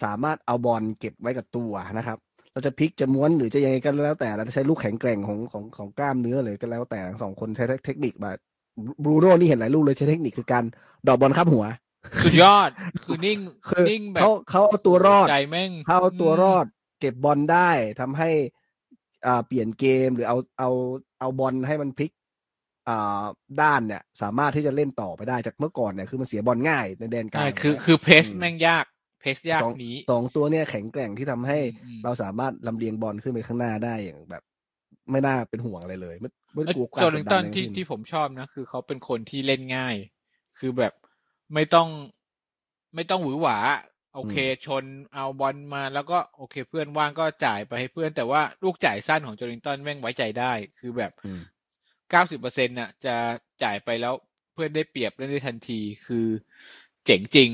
สามารถเอาบอลเก็บไว้กับตัวนะครับ เราจะพลิกจะม้วนหรือจะยังไงก็แล้วแต่เราจะใช้ลูกแข็งแกร่งของของของกล้ามเนื้อเลยก็แล้วแต่ทั้งสองคนใช้เทคนิคแบ บบรูโน่นี่เห็นหลายลูกเลยใช้เทคนิคคือการดอกบอลข้ามหัว สุดยอด คือนิ่งคือนิ่งแบบเขาเขาเอาตัวรอดใจแม่งเขาเอาตัวมรอด เก็บบอลได้ทำให้อ่าเปลี่ยนเกมหรือเอาเอาเอาบอลให้มันพลิกอ่าด้านเนี่ย สามารถที่จะเล่นต่อไปได้จากเมื่อก่อนเนี่ยคือมันเสียบอลง่ายในแดนกลาใช่งคือนะคือเพสอืมแม่งยากเพสยากสองหนี้สองตัวเนี่ยแข็งแกร่งที่ทำให้อืมเราสามารถลำเลียงบอลขึ้นไปข้างหน้าได้อย่างแบบ ไม่น่าเป็นห่วงอะไรเลย ไม่ไม่แล้วกลัวการโจกลิดงดัตันนทั้งที่สิ้นที่ผมชอบนะ คือเขาเป็นคนที่เล่นง่าย คือแบบไม่ต้องไม่ต้องหวือหวา โอเคชนเอาบอลมาแล้วก็โอเค เพื่อนว่างก็จ่ายไปให้เพื่อน แต่ว่าลูกจ่ายสั้นของโจลิงตันแม่งไว้ใจได้ คือแบบอืมเก้าสิบเปอร์เซ็นต์น่ะ จะจ่ายไปแล้วเพื่อนได้เปรียบเล่นได้ทันทีคือเจ๋งจริง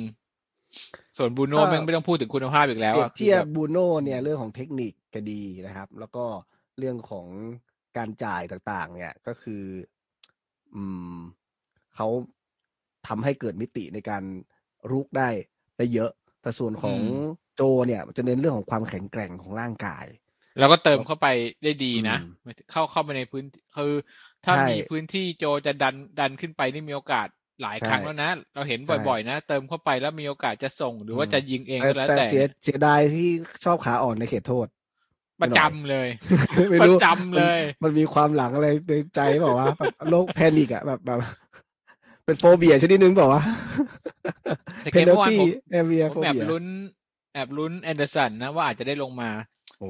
ส่วนบูโน่ถ้าแม่งไม่ต้องพูดถึงคุณภาพอีกแล้วเปรียอะบคือเทียแบบบบูโน่เนี่ยเรื่องของเทคนิคก็ดีนะครับ แล้วก็เรื่องของ การจ่ายต่างๆ เนี่ยก็คือ อืมเขาทำให้เกิดมิติในการรุกได้ได้เยอะ แต่ส่วนของอืมโจเนี่ยมันจะเน้นเรื่องของความแข็งแกร่งของร่างกาย แล้วก็เติมเข้าไปได้ดีนะอืมเข้าเข้าไปในพื้นคือถ้าใช่มีพื้นที่โจจะดันดันขึ้นไปนี่มีโอกาสหลายใช่ครั้งแล้วนะ เราเห็นใช่บ่อยๆ นะ เติมเข้าไปแล้วมีโอกาสจะส่งหรือว่าอืมจะยิงเองแต่ก็แล้วแต่แต่เสียเสียดายที่ชอบขาอ่อนในเขตโทษ ประจำเลยไม่ประรู้จำเลยมันมันมีความหลังอะไรในใจเปล่าวะแบบโรคแพนิกอะแบบแบบ เป็นโฟเบียชนิดนึงเปล่าวะแต่เพเกมนเมื่อวานตี้ผมเอเวียผโฟมแอบเบียลุ้น แอบลุ้นแอนเดอร์สันนะว่าอาจจะได้ลงมา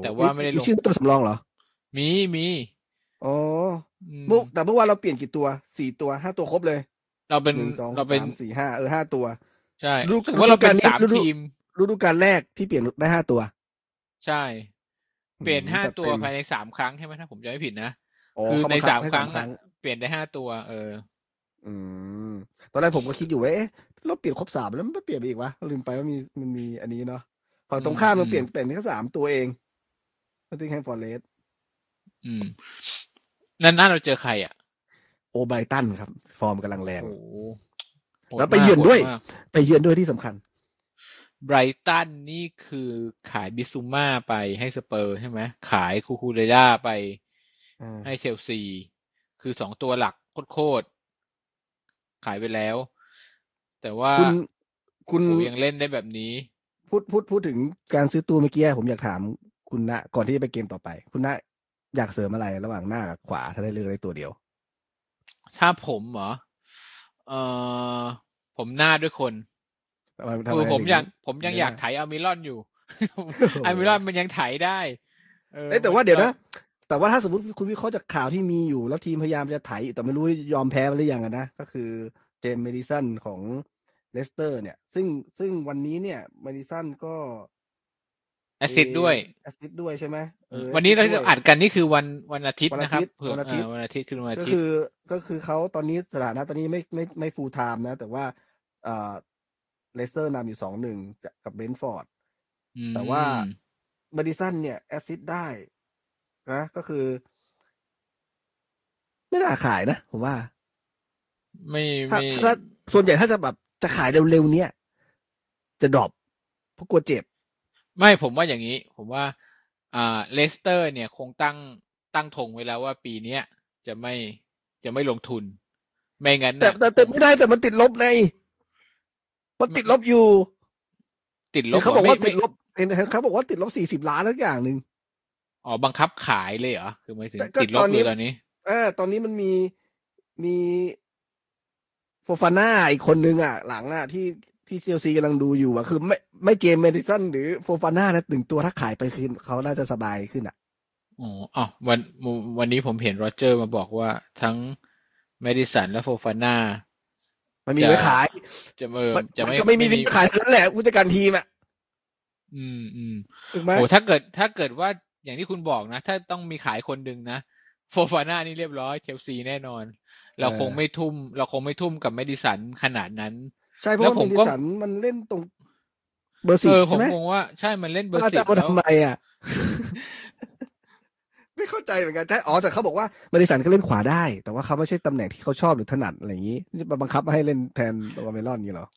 แต่ว่าไม่ได้ลงชื่อตัวสำรองเหรอ มีมีอ๋ออืมเมื่อแต่เมื่อวานเราเปลี่ยนกี่ตัวสี่ตัวห้าตัวครบเลย เราเป็นหนึ่งสองเราเป็นสามสี่ห้าเออห้าตัว ใช่ฤดูถือว่าเราเป็นฤดูกาลนี้สามฤดูทีมฤดูกาลแรกที่เปลี่ยนได้ห้าตัว ใช่ เปลี่ยนอืมห้าจัดตัวเต็มภายในสามครั้งใช่ไหมถ้าผมจำไม่ผิดนะอ๋อคือเขาบังคับสามครั้งอะเปลี่ยนได้ห้าตัว เออ อืม ตอนแรกผมก็คิดอยู่ว่าเอ๊ะเราเปลี่ยนครบสามแล้วมันไม่เปลี่ยนไปอีกวะลืมไปว่ามีมันมีอันนี้เนาะพอตรงข้ามมันอืมเปลี่ยนเป็นแค่สามตัวเองนอตติงแฮมฟอเรสต์อืม นั่นน่าเราเจอใครอะ โอไบรตันครับ ฟอร์มกำลังแรงโอ้โหโหดแล้วไปมากเยือนด้วยโหมากไปเยือนด้วยที่สำคัญ ไบรตันนี่คือขายบิซูมาไปให้สเปอร์ใช่ไหมขายคูคูเรย่าไปอ่าให้เชลซี คือสองตัวหลักโคตรๆขายไปแล้ว แต่ว่าคุณคุณโอ้ยังเล่นได้แบบนี้ พูดพูดพูดถึงการซื้อตัวเมื่อกี้ผมอยากถามคุณณก่อนที่จะไปเกมต่อไป คุณณอยากเสริมอะไรระหว่างหน้ากับขวาถ้าได้เลือกได้ตัวเดียว ถ้าผมเหรอเออผมหน้าด้วยคนทำไมทำ คือไมผมถึยังผมยังไม่อยากได้ไถอามิลอนอยู่โอ้โหอามีรอนมันยังไถได้ เออเอ้ยแต่ว่ามันเดี๋ยวก็นะแต่ว่าถ้าสมมติคุณวิเคราะห์จากข่าวที่มีอยู่แล้วทีมพยายามจะไถอยู่แต่ไม่รู้ยอมแพ้ไปหรือยังอะนะ ก็คือเจมส์เมดิสันของเลสเตอร์ เนี่ย ซึ่งซึ่งวันนี้เนี่ยเมดิสันก็ assist ด้วย assist ด้วยใช่ไหมอ๋อวันนี้เรา assist ด้วยอัดกันนี่คือวันวันอาทิตย์วันอานะครับเผื่อวันอาทิตย์เออวันอาทิตย์คือวันอาทิตคือก็คือเขาตอนนี้สถานะตอนนี้ไม่ไม่ไม่ full time นะ แต่ว่า เอ่อเลสเตอร์นำอยู่สองหนึ่งกับเบรนท์ฟอร์ดแต่ว่าเมดิสันเนี่ย assist ได้นะก็คือ ไม่น่าขายนะ ผมว่า ไม่ถ้าไม่ถ้าส่วนใหญ่ถ้าจะแบบจะขายเร็วๆเนี่ยจะ drop เพราะกลัวเจ็บ ไม่ผมว่าอย่างนี้ ผมว่า อ่าเลสเตอร์ เนี่ย คงตั้งตั้งธงไว้แล้วว่าปีเนี้ยจะไม่จะไม่ลงทุน ไม่งั้นแต่น่ะแต่แต่ไม่ได้แต่มันติดลบใน มันติดลบอยู่ ติดลเห็นเขาบอกว่าไม่ติดลบเห็นเห็นเขาบอกว่าติดลบสี่สิบล้านแล้วอย่างหนึ่งอ๋อบังคับขายเลยเหรอคือหมายถึงแต่ก็ติดลบเลยตอนนี้ตอนนี้ เออ ตอนนี้มันมีมีโฟฟาน่าอีกคนนึงอะ หลังอะที่ที่เชลซีกำลังดูอยู่อะคือไม่ไม่เกมเมดิสันหรือโฟฟาน่านะหนึ่งตัวถ้าขายไปคืนเขาน่าจะสบายขึ้นอะอ๋ออ๋อวันวันนี้ผมเห็นร็อดเจอร์สมาบอกว่าทั้งเมดิสันและโฟฟาน่า มันมีจะไว้ขาย จะเออมันจะมันไม่ก็ไม่มีลิงก์ขายทั้งนั้นแหละผู้จัดการทีมอะอืมอืมถูกไหมโอ้ถ้าเกิดถ้าเกิดว่าอย่างที่คุณบอกนะ ถ้าต้องมีขายคนหนึ่งนะโฟฟาน่านี่เรียบร้อยเชลซีแน่นอน เราคงไม่ทุ่ม เราคงไม่ทุ่มกับเมดิสันขนาดนั้น ใช่เพราะแล้วว่าผเมดิสันมันเล่นตรงเบอร์สิบเออแล้วผมก็ผมงงว่าใช่มันเล่นเบอร์ว่าสิจะบเอาแล้วทำไมอะ ไม่เข้าใจเหมือนกันใช่อ๋อแต่เขาบอกว่าเมดิสันก็เล่นขวาได้ แต่ว่าเขาไม่ใช่ตำแหน่งที่เขาชอบหรือถนัดอะไรอย่างนี้จะมาบังคับให้เล่นแทนตัวเมลอนนี่เหรอ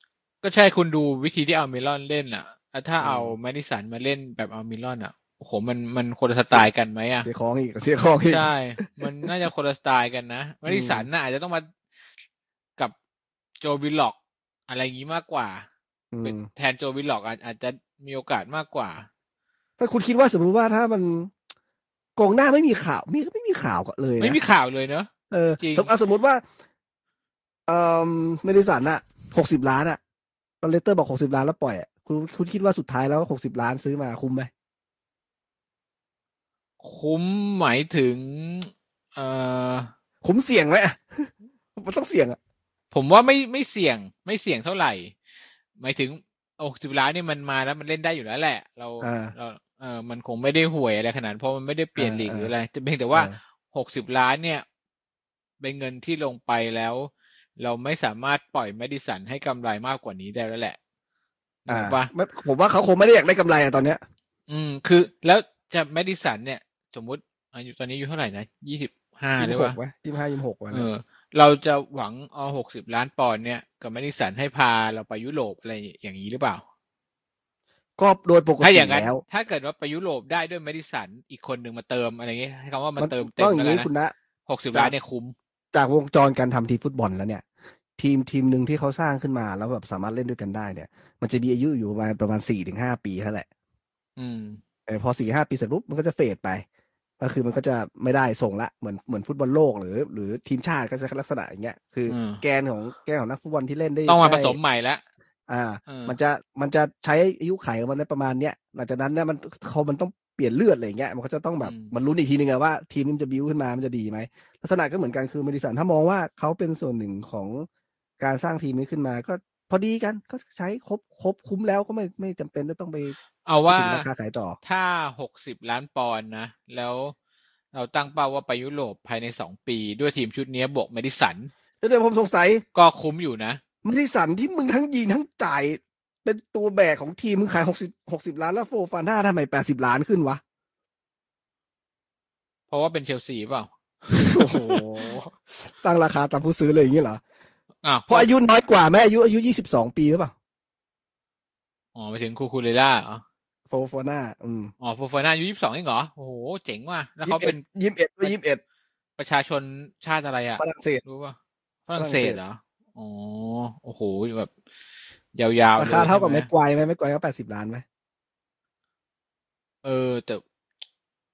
ก็ใช่คุณดูวิธีที่เอาเมลอนเล่นอะแล้วถ้าอืมเอาเมดิสันมาเล่นแบบเอาเมลอนอะโอ้โหมันมันคนละสไตล์กันไหมอะเสียของอีกเสียของอีกใช่ มันน่าจะคนละสไตล์กันนะเมดิสันน่ะอาจจะต้องมากับโจวิลล็อกอะไรอย่างนี้มากกว่าอืมเป็นแทนโจวิลล็อกอาจอาจจะมีโอกาสมากกว่า ถ้าคุณคิดว่าสมมติว่าถ้ามัน กองหน้าไม่มีข่าวมีไม่มีข่าวก็เลยนะไม่มีข่าวเลยเนอะเออจริงสมเอาสมมติว่าเอ่อเมดิสันอะหกสิบล้านอะตอนเลสเตอร์บอกหกสิบล้านแล้วปล่อยอะคุณคุณคิดว่าสุดท้ายแล้วหกสิบล้านซื้อมาคุ้มไหมคุ้มหมายถึง เอ่อคุ้มเสี่ยงไหมอะมันต้องเสี่ยงอะผมว่าไม่ไม่เสี่ยง ไม่เสี่ยงเท่าไหร่ หมายถึงโอ้สิบล้านนี่มันมาแล้วมันเล่นได้อยู่แล้วแหละ เราอ่าเรา เออมันคงไม่ได้ห่วยอะไรขนาดนั้นเพราะมันไม่ได้เปลี่ยนอ่าลีกหรืออ่าอะไรจะเพียงแต่ว่าเออหกสิบล้านเนี่ย เป็นเงินที่ลงไปแล้ว เราไม่สามารถปล่อยแมดิสันให้กำไรมากกว่านี้ได้แล้วแหละอ่าถูกปะไม่ผมว่าเขาคงไม่ได้อยากได้กำไรอะตอนเนี้ย อืม คือ แล้วจะแมดิสันเนี่ย สมมุติอายุตอนนี้อายุเท่าไหร่นะยี่สิบห้ายี่หรืสิอบหว่ากวะยี่สิบห้ายี่สิบหกวะเออ เราจะหวังเอาหกสิบล้านปอนด์เนี่ย กับแมดิสันให้พาเราไปยุโรปอะไรอย่างนี้หรือเปล่า ก็โดยปกถ้าอติย่างนั้นแล้วถ้าเกิดว่าไปยุโรปได้ด้วยเมดิสันอีกคนหนึ่งมาเติมอะไรเงี้ยให้คำว่ามันเติมเต็ต้อมงอแล้วย่างกันนี้คุณนะนะหกสิบจากล้านเนี่ยคุ้ม จากวงจรการทำทีมฟุตบอลแล้วเนี่ย ทีมทีมหนึ่งที่เขาสร้างขึ้นมาแล้วแบบสามารถเล่นด้วยกันได้เนี่ย มันจะมีอายุอยู่ประมาณประมาณสี่ถึงห้าปีเท่านั้นแหละ อืมเออพอสี่ห้าปีเสร็จปุ๊บมันก็จะเฟดไป ก็คือมันก็จะไม่ได้ส่งละเหมือนเหมือนฟุตบอลโลกหรือ หรือทีมชาติก็จะลักษณะอย่างเงี้ยคืออมแกนของแกนของนักฟุตบอลที่เล่นได้ต้องมาผได้สมใหม่แล้ว อ่าเออมันจะมันจะใช้อายุไขของมันได้ประมาณเนี้ยหลังจากนั้นเนี่ยมันเขามันต้องเปลี่ยนเลือดอะไรอย่างเงี้ย มันก็จะต้องแบบมันรู้นอีกทีนึงอะว่า ทีมนี้มันจะบิวขึ้นมามันจะดีไหมลักษณะก็เหมือนกันคือเมดิสันถ้ามองว่าเขาเป็นส่วนหนึ่งของการสร้างทีมนี้ขึ้นมา ก็พอดีกันก็ใช้ครบครบคุ้มแล้วก็ไม่ไม่จำเป็นจะต้องไป เอาว่าถึงราคาขายต่อ ถ้าหกสิบล้านปอนด์นะ แล้วเราตั้งเป้าว่าไปยุโรปภายในสองปี ด้วยทีมชุดนี้บวกเมดิสันแล้วแต่ผมสงสัยก็คุ้มอยู่นะ เมดิสันที่มึงทั้งยิงทั้งจ่าย เป็นตัวแบกของทีมมึงขายหกสิบหกสิบล้านแล้วโฟฟาน่าทำไมแปดสิบล้านขึ้นวะ เพราะว่าเป็นเชลซีเปล่า โอ้โห ตั้งราคาตามผู้ซื้อเลยอย่างนี้เหรออ่าวเพราะอายุน้อยกว่าไหมอายุอายุยี่สิบสองปีหรือเปล่า อ๋อไปถึงคูคูเลล่าเหรอโฟฟาน่าอืมอ๋อโฟฟาน่าอายุยี่สิบสองเองเหรอ โอ้โห เจ๋งว่ะ แล้วเขาเป็นยี่สิบเอ็ดยี่สิบเอ็ดประชาชนชาติอะไรอะฝรั่งเศสรู้ป่ะฝรั่งเศสฝรั่งเศสเหรอ อ๋อ โอ้โห แบบ ยาวๆราคาลยเท่ากับใช่แม็ไหกไกวร์ไหมแม็กไกวร์ก็แปดสิบล้านไหมเออ แต่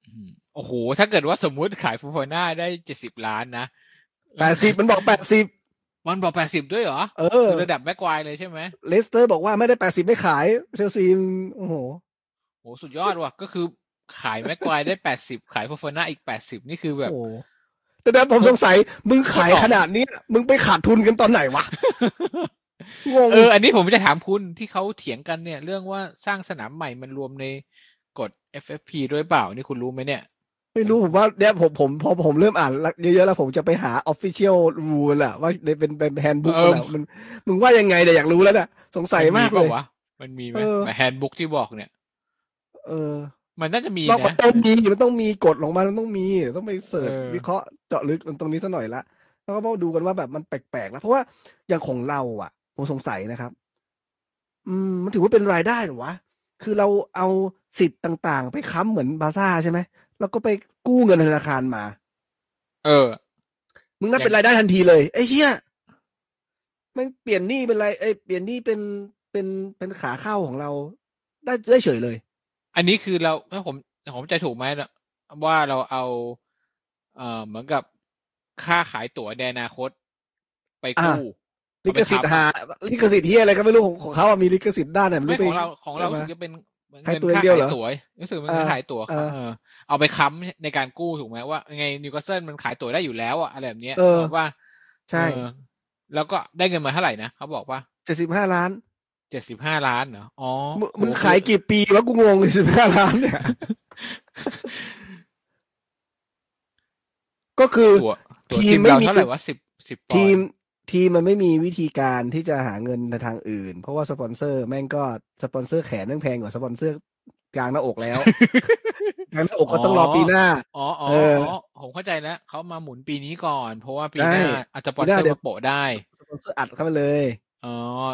อืมโอ้โห ถ้าเกิดว่าสมมุติขายโฟฟาน่าได้เจ็ดสิบล้านนะแปดสิบมันบอกแปดสิบมันบอกแปดสิบด้วยเหรอ เออคือระดับแม็กควายเลยใช่ไหมเลสเตอร์บอกว่าไม่ได้แปดสิบไม่ขายเชลซีโอ้โหโหสุดยอดว่ะ ก็คือขายแม็กควายได้แปดสิบขายโฟฟาน่าอีกแปดสิบนี่คือแบบโอ้โห แต่เดี๋ยวผมสงสัยมึงขายขนาดนี้มึงไปขาดทุนกันตอนไหนวะงงเออ อันนี้ผมจะถามคุณที่เขาเถียงกันเนี่ย เรื่องว่าสร้างสนามใหม่มันรวมในกฎ FFP ด้วยเปล่านี่คุณรู้ไหมเนี่ย ไม่รู้ผมว่าเนี่ยผมผมพอผมเริ่มอ่านเยอะๆแล้วผมจะไปหา official rule แหละว่าเป็นเป็น handbook เออแหละมันมึงว่ายังไงแต่อยากรู้แล้วเนี่ยสงสัยมากนเลยปะวะมันมีไหมเออ handbook ที่บอกเนี่ย เออ มันน่าจะมีต้องมันนะต้องมีมันต้องมีกฎของมันมันต้องมี ต้องไป search เออวิเคราะห์เจาะลึกตรงนี้ซะหน่อยละแล้วก็มาดูกันว่าแบบมันแปลกๆแล้วเพราะว่าอย่างของเราอะผมสงสัยนะครับ อืม มันถือว่าเป็นรายได้เหรอวะคือเราเอาสิทธิ์ต่างๆ ไปค้ำเหมือนบาซ่าใช่ไหมแล้วก็ไปกู้เงินธนาคารมา เออ มึงนับอย่างเป็นรายได้ทันทีเลยไอ้เหี้ยมันเปลี่ยนหนี้เป็นไรเอ้ยเปลี่ยนหนี้เป็นเป็นเป็นขาเข้าของเรา ได้ได้เฉยเลย อันนี้คือเราถ้าผมผมใจถูกไหมนะว่าเราเอาเอ่อเหมือนกับค่าขายตั๋วในอนาคต ไปกู้ลิขสิทธิ์หาลิขสิทธิ์เฮียอะไรก็ไม่รู้ของของเขาอะมีลิขสิทธิ์ด้านไหนไม่ไม่รู้ไปของเราของเราใช่ไหมรู้สึกจะเป็นเงินขายค่าตั๋วอย่างเดียวเหรอขายตั๋วรู้สึกมันอ่าขายตั๋วอ่าเออเอาไปค้ำในการกู้ถูกไหมว่าไงนิวคาสเซิลมันขายตั๋วได้อยู่แล้วอะอะไรแบบเนี้ยเออว่า ใช่เออแล้วก็ได้เงินมาเท่าไหร่นะเขาบอกว่าเจ็ดสิบห้าล้าน เจ็ดสิบห้าล้านเหรอ อ๋อ มึงมึงโหขายกี่ปีวะกูงงเลยสิบห้าล้านเนี่ย ก็คือตั๋วตั๋วทีทีมมไม่เรามีเท่าไหร่วะสิบสิบปอนทีมด์ทีมมันไม่มีวิธีการที่จะหาเงินในทางอื่น เพราะว่าสปอนเซอร์แม่งก็สปอนเซอร์แขนแม่งแพงกว่าสปอนเซอร์กลางหน้าอกแล้วกลางหน้าอกก็ต้องรอปีหน้า อ๋ออ๋อเอออ๋อผมเข้าใจแล้วเขามาหมุนปีนี้ก่อน เพราะว่าปีใช่หน้าอาจจะสปอนปีหเซอน้าร์เดี๋ยวมาโปะได้ สปอนเซอร์อัดเข้ามาเลย อ๋อ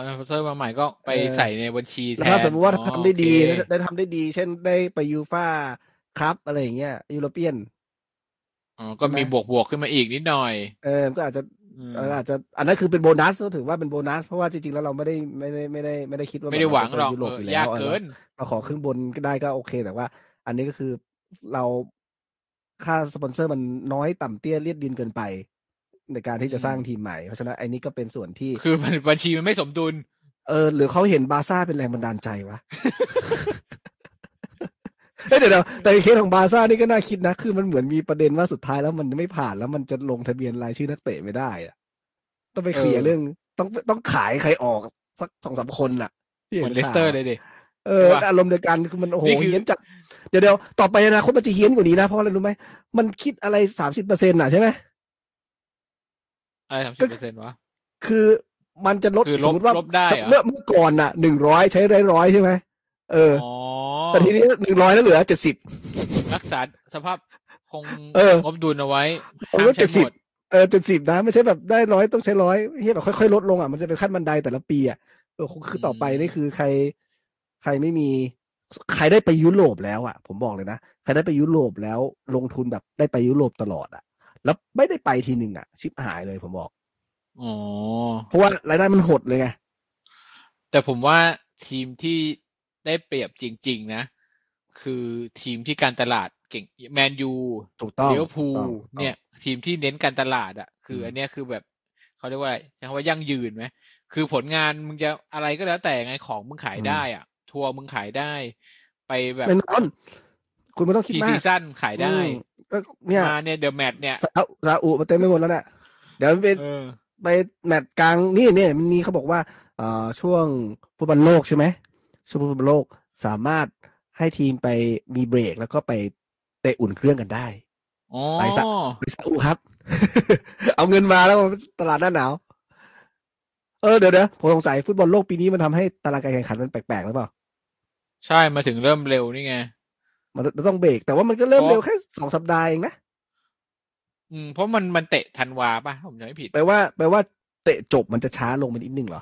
สปอนเซอร์มาใหม่ก็ไปเออใส่ในบัญชีแทแล้วถ้านสมมติว่าอ๋อทำได้ดีโอเคได้ได้ทำได้ดี เช่นได้ไปยูฟ่าครับอะไรอย่างเงี้ย Europeanอ๋อก็ใช่ไหมมีบวกบวกขึ้นมาอีกนิดหน่อย เออก็อาจจะอืมเอออาจจะอันนั้นคือเป็นโบนัสก็ถือว่าเป็นโบนัส เพราะว่าจริงๆแล้วเราไม่ได้ไม่ได้ไม่ได้ไม่ได้คิดว่าไม่ได้หวังหรอกแบบยุโรปเออยู่อแล้ยากวอะเกินเราขอครึ่งบนก็ได้ก็โอเค แต่ว่า อันนี้ก็คือเราค่าสปอนเซอร์มันน้อยต่ำเตี้ยเรี่ยดินเกินไป ในการที่จะสร้างทีมใหม่ เพราะฉะนั้นไอ้นี้ก็เป็นส่วนที่ คือมันบัญชีมันไม่สมดุล เออ หรือเขาเห็นบาร์ซ่าเป็นแรงบันดาลใจวะเอ้ยเดี๋ยวเดี๋ยวแต่เคสของบาร์ซ่านี่ก็น่าคิดนะ คือมันเหมือนมีประเด็นว่าสุดท้ายแล้วมันไม่ผ่านแล้วมันจะลงทะเบียนรายชื่อนักเตะไม่ได้อะต้องไปเคลียร์เออเรื่อง ต้องต้องขายใครออกสักสองสามคนน่ะที่เหหมือนเลสเตอร์เลยดิเออใช่ปะอารมณ์เดียวกันคือมันโอ้โหนี่คือเฮี้ยนจัดเดี๋ยวเดี๋ยวต่อไปอนาคตมันจะเฮี้ยนกว่านี้นะเพราะอะไรรู้ไหมมันคิดอะไรสามสิบเปอร์เซ็นต์่ะใช่ไหม อะไรสามสิบเปอร์เซ็นต์วะ คือมันจะลดคือลบสมมติว่าลบได้เหรอเมื่อเมื่อก่อนน่ะหนึ่งร้อยใช้ได้ร้อยใช่ไหมเออ อ๋อแต่ทีนี้หนึ่งร้อยแล้วเหลือเจ็ดสิบ รักษาสภาพคงเอองบดุลเอาไว้เอาห้ามไว้ใช้หมด70เออเจ็ดสิบนะไม่ใช่แบบได้ร้อยต้องใช้ร้อยเฮียแบบค่อยๆลดลงอะมันจะเป็นขั้นบันไดแต่ละปีอะเออคือต่อไปนี่คือใคร ใครไม่มี ใครได้ไปยุโรปแล้วอะ ผมบอกเลยนะ ใครได้ไปยุโรปแล้วลงทุนแบบได้ไปยุโรปตลอดอะ แล้วไม่ได้ไปทีหนึ่งอะ ชิบหายเลยผมบอกอ๋อเพราะว่ารายได้มันหดเลยไงแต่ผมว่าทีมที่ได้เปรียบจริง ๆ นะ คือทีมที่การตลาดเก่งแมนยูถูกต้องเลี้ยวพูลถูกต้องถูกต้องเนี่ย ทีมที่เน้นการตลาดอะ คืออมอันเนี้ยคือแบบเขาเรียกว่าอะไรใช้คำว่ายั่งยืนไหมคือผลงานมึงจะอะไรก็แล้วแต่ไงของมึงขายได้อะ ทัวร์มึงขายได้ ไปแบบแน่นอนคุณไม่ต้องคิดพีมาซีกซั่นขายได้อืม ก็เนี่ยมาเนี่ยเดอะแมตเนี่ยซาอุซาอุมาเต็มไปหมดแล้วเนี่ยเดี๋ยวไปเออไปแมตช์กลางนี่เนี่ยมันมีเขาบอกว่าเอ่อช่วงฟุตบอลโลกใช่ไหมช่วงฟุตบอลโลกสามารถให้ทีมไปมีเบรกแล้วก็ไปเตะอุ่นเครื่องกันได้อ๋อไปซะไปซาอุครับ เอาเงินมาแล้วตลาดหน้าหนาว เออเดี๋ยวเดี๋ยวผมสงสัยฟุตบอลโลกปีนี้มันทำให้ตารางการแข่งขันมันแปลกๆหรือเปล่า ใช่มาถึงเริ่มเร็วนี่ไง มันมันต้องเบรกแต่ว่ามันก็เริ่มเพราะเร็วแค่สองสัปดาห์เองนะอืมเพราะมันมันเตะธันวาป่ะผมจำไม่ผิดแปลว่าแปลว่าเตะจบมันจะช้าลงไปนิดนึงเหรอ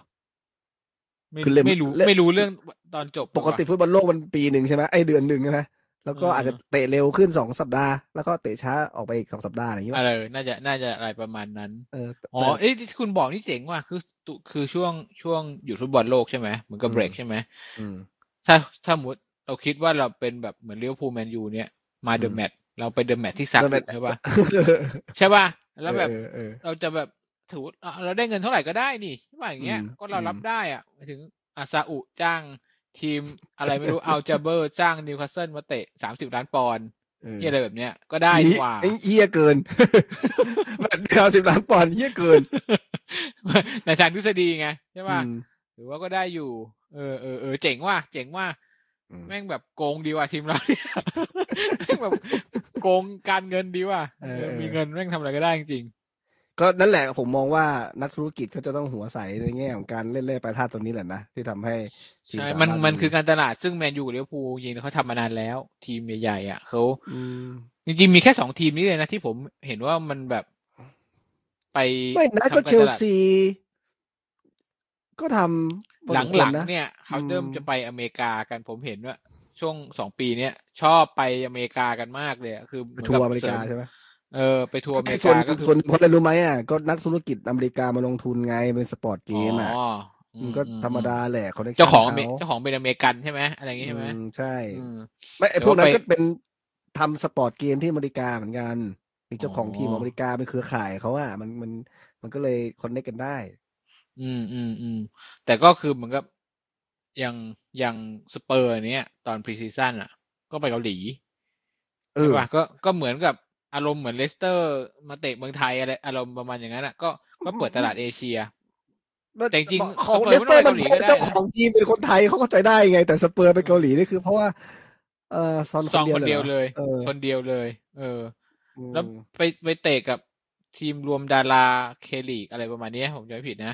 ไม่คือเล่มไม่รู้เล่มไม่รู้เรื่องตอนจบ ปกติฟุตบอลโลกมันปีหนึ่งใช่ไหมไอเดือนหนึ่งใช่ไหมแล้วก็เออออาจจะเตะเร็วขึ้นสองสัปดาห์ แล้วก็เตะช้าออกไปอีกสองสัปดาห์อะไรอย่างเงี้ยอะไรน่าจะน่าจะอะไรประมาณนั้นเออแต่อ๋อเอ้ยที่คุณบอกนี่เจ๋งว่ะคือตุคือช่วงช่วงหยุดฟุตบอลโลกใช่ไหมเหมือนกับเบรกใช่ไหมอืมถ้าถ้าสมมติ เราคิดว่าเราเป็นแบบเหมือนเลี้ยวพูลแมนยูเนี่ยมาเดอือะมแมตเราไปเดอะแมตที่ซักแล้วแบบใช่ป่ะใช่ป่ะแล้วแบบเออเออเราจะแบบถือว่าอะเราได้เงินเท่าไหร่ก็ได้นี่ใช่ป่ะอย่างเงี้ยอืมก็เรารับอืมได้อะหมายถึงอาซาอุจ้างทีมอะไรไม่รู้เอาจาเบอร์จ้างนิวคาสเซิลมาเตะสามสิบล้านปอนด์เออที่อะไรแบบเนี้ยก็ได้เหี้นี่ยหว่าไอ้เฮียเกินแบบเดียวสิบล้านปอนด์เฮียเกินในทางทฤษฎีไงใช่ป่ะอืมหรือว่าก็ได้อยู่ เออเออเออเจ๋งว่ะเจ๋งว่ะอืม แม่งแบบโกงดีว่ะทีมเราเนี่ยแม่งแบบโกงการเงินดีว่ะเออเออเออมีเงินแม่งทำอะไรก็ได้จริงก็นั่นแหละผมมองว่านักธุรกิจเขาจะต้องหัวใสในแง่ของการเล่นเล่ไปลายท่าตัวนี้แหละนะ ที่ทำให้ๆทีมใช่สามันมารถมันคือการตลาดซึ่งแมนยูกับลิเวอร์พูลจริงๆเขาทำมานานแล้ว ทีมใหญ่ๆอะเขาอืมจริงๆมีแค่สองทีมนี้เลยนะที่ผมเห็นว่ามันแบบ ไปไม่นะทำก็การเชลตลาดซี ก็ทำพอหสมควรลังนะๆเนี่ยเขาเริ่มอืมจะไปอเมริกากันผมเห็นว่า ช่วงสองปีเนี้ยชอบไปอเมริกากันมากเลยอะคือเหไปมือนทัวกับร์อเมริกาสใช่ไหมเออไปทัวร์อเมริส่วนกาก็คือส่วนคนอะไรรู้ไหมอะก็นักธุรกิจอเมริกามาลงทุนไงเป็นสปอร์ตเกมอะอ๋ออืมันก็อืธรรมดาแหละเขาได้เจ้าของอเมเขาเจ้าของเป็นอเมริกันใช่ไหมอะไรอย่างงี้ใช่ไหมอืมใช่อืมไม่ไอแต่พวกนั้นว่าไปก็เป็นทำ sport game ที่อเมริกาเหมือนกันมีเจ้าของอ๋อทีมอเมริกาเป็นเครือข่ายเขาอะมันมันมันก็เลย connect กันได้ อืมอืมอืมแต่ก็คือเหมือนกับอย่างอย่างสเปอร์เนี้ย ตอน pre-season อะ ก็ไปเกาหลีเอใช่อป่ะก็ก็เหมือนกับอารมณ์เหมือนเลสเตอร์ มาเตะเมืองไทยอะไรอารมณ์ประมาณอย่างนั้นอะก็ก็เปิดตลาดเอเชีย แต่จริงๆของสเปอร์เลสเตอร์ไม่มัต้นองไปเกาหลีก็ได้นะเจ้าของทีมเป็นคนไทยเขาเข้าใจได้ไง แต่สเปอร์ไปเกาหลีนี่คือเพราะว่า เออซอนซองคนเดียวหรเลยเออคนเดียวเลย เอออืมแล้วไปไปเตะกับทีมรวมดาราเคลีกอะไรประมาณเนี้ยผมจำไม่ผิดนะม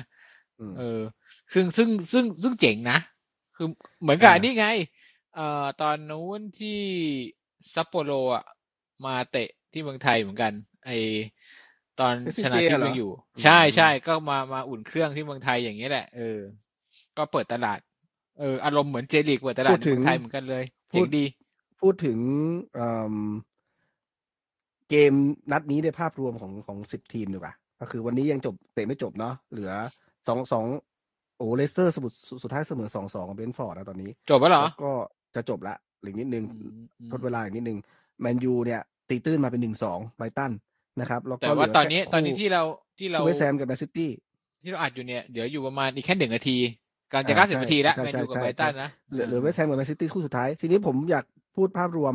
เออ ซึ่งซึ่งซึ่งซึ่งเจ๋งนะ คือเหมือนกับอ่าอันนี้ไง เอ่อตอนนู้นที่ซัปโปโรอะมาเตะที่เมืองไทยเหมือนกัน ไอตอนชนะทิพย์ยังอยู่ ใช่ใช่ก็มามาอุ่นเครื่องที่เมืองไทยอย่างนี้ยแหละเออ ก็เปิดตลาด เอออารมณ์เหมือนเจลีกเปิดตลาดในเมืองไทยเหมือนกันเลยเจ๋งดี พูดถึงเอ่มเกมนัดนี้ในภาพรวมของของสิบทีมดีกว่าก็คือวันนี้ยังจบเตะไม่จบเนาะเหลือ สองสองโอ้เลสเตอร์สมุดสุดท้ายเสมอสองสองกับเบรนท์ฟอร์ดนะตอนนี้ จบแล้วเหรอแล้วก็จะจบละหรือนิดนึงอืมอืมทดเวลาอีกนิดนึงแมนยูเนี่ย ตีตื้นมาเป็นหนึ่งสองไบรตันนะครับแล้วก็แต่ว่าเหลืตอนนี้แค่ตอนนี้คู่ที่เราที่เราคู่เวสต์แฮมกับแมนซิตี้ที่เราอัดอยู่เนี่ยเดี๋ยวอยู่ประมาณอีกแค่หนึ่งนาทีกำลังจะอ่าเก้าสิบใช่นาทีแล้วใช่แมนยูกับใช่ไบรตันใช่นะเหลือเหลือเวสต์แฮมกับแมนซิตี้คู่สุดท้าย ทีนี้ผมอยากพูดภาพรวม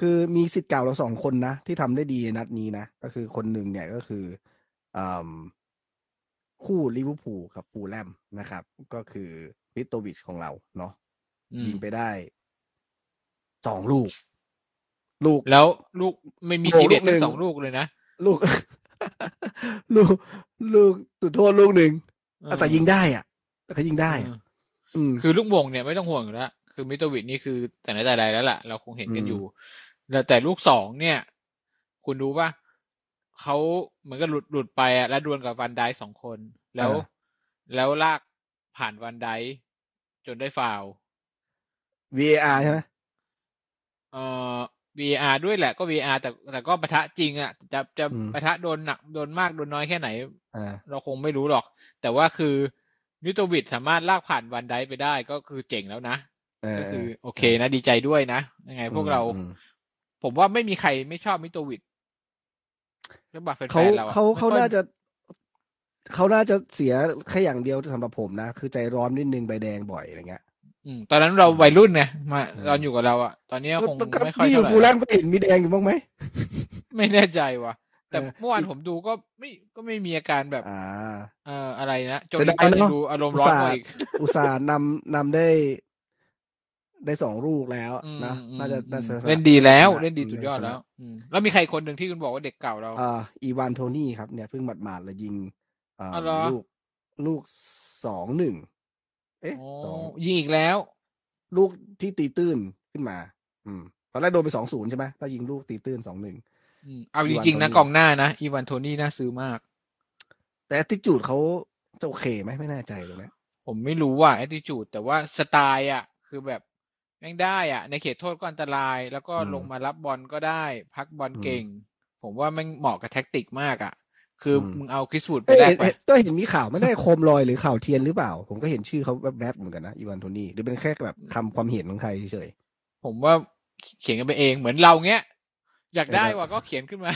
คือมีศิษย์เก่าเราสองคนนะ ที่ทำได้ดีในนัดนี้นะ ก็คือคนหนึ่งเนี่ยก็คืออม คู่ลิเวอร์พูลกับฟูแล่มนะครับ ก็คือมิโตรวิชของเราเนาะอืมยิงไปได้สองลูก ลูกแล้วลูกไม่มีโอ้ทีเด็ดลูกหนึ่ทั้งงสองลูกเลยนะ ลูก ลูก ลูกจุดโทษลูกหนึ่งเออแต่ยิงได้อะ แต่เขายิงได้เออะออืมคือลูกวงเนี่ยไม่ต้องห่วงอยู่แล้วคือมิโตวิชนี่คือแต่ไหนแต่ใดแล้วล่ะ เราคงเห็นกันอืมอยู่แล้วแต่ลูกสองเนี่ย คุณรู้ป่ะ เขาเหมือนกับหลุดหลุดไปอะแล้วดวลกับวันไดสองคน แล้วแล้วลากผ่านวันไดจนได้ฟาวล์ VAR ใช่ไหมเอ่อ VAR ด้วยแหละก็ VAR แต่แต่ก็ปะทะจริงอะจะจะอืมปะทะโดนหนักโดนมากโดนน้อยแค่ไหนอ่าเราคงไม่รู้หรอก แต่ว่าคือมิโตวิดสามารถลากผ่านวันไดไปได้ก็คือเจ๋งแล้วนะเออก็คือ โอเคนะดีใจด้วยนะยังไงพวกเราอืมผมว่าไม่มีใครไม่ชอบมิโตวิด ใช่ป่ะแฟนเขาๆเราอะเขาเขาไม่ค่อยน่าจะเขาน่าจะเสียแค่อย่างเดียวสำหรับผมนะ คือใจร้อนนิดนึงใบแดงบ่อยอะไรเงี้ย อืมตอนนั้นเราวัยรุ่นไงมาอืม ตอนอยู่กับเราอะตอนนี้คงแล้วก็ไม่ค่อยที่อยู่เท่าฟูลไหแลร่มก็เห็นมีแดงอยู่บ้างไหม ไม่แน่ใจว่ะ แต่เออ เมื่อวานอีกผมดูก็ไม่ก็ไม่มีอาการแบบ อ่า เอ่ออะไรนะโจเสียลิดายนตันเนอะดูอารมณ์ร้อนกว่าอีก อุตส่าห์นำนำได้ ได้สองลูกแล้วอืมนะอืมน่าจะอืมน่าจะเล่นดีแล้วชะเล่นดีสุดยอดแล้วอืมแล้วมีใครคนหนึ่งที่คุณบอกว่าเด็กเก่าเราอ่าอีวานโทนี่ครับเนี่ยเพิ่งหมาดๆเลยยิงอ่าอ๋อเหรอลูกลูกสองหนึ่งเอ๊ะโอ้สองยิงอีกแล้ว ลูกที่ตีตื้นขึ้นมา อืมตอนแรกโดนไปสองศูนย์ใช่ไหมแล้วยิงลูกตีตื้นสองหนึ่งอืมเอาอีจวานริงๆนะโทนี่กองหน้านะอีวานโทนี่น่าซื้อมาก แต่ทิจูดเขาจะโอเคไหมไม่แน่ใจตรงเนี้ยผมไม่รู้ว่าแอ t ติจูดแต่ว่าสไตล์อะ คือแบบ แม่งได้อะ ในเขตโทษก็อันตราย แล้วก็ลงมารับบอลก็ได้ พักบอลเก่ง ผมว่าแม่งเหมาะกับแท็กติกมากอะ คืออมึงเอาคริสวูดไปเอ้ยแลกเห็นไปเห็นก็เห็นมีข่าวไม่ได้โคมลอยหรือข่าวเทียนหรือเปล่า ผมก็เห็นชื่อเขาแวบๆเหมือนกันนะอีวานโทนี่หรือเป็นแค่แบบคำความเห็นของใครเฉยผมว่าเขียนกันไปเองเหมือนเราเงี้ย อยากได้เออว่ะก็เขียนขึ้นมา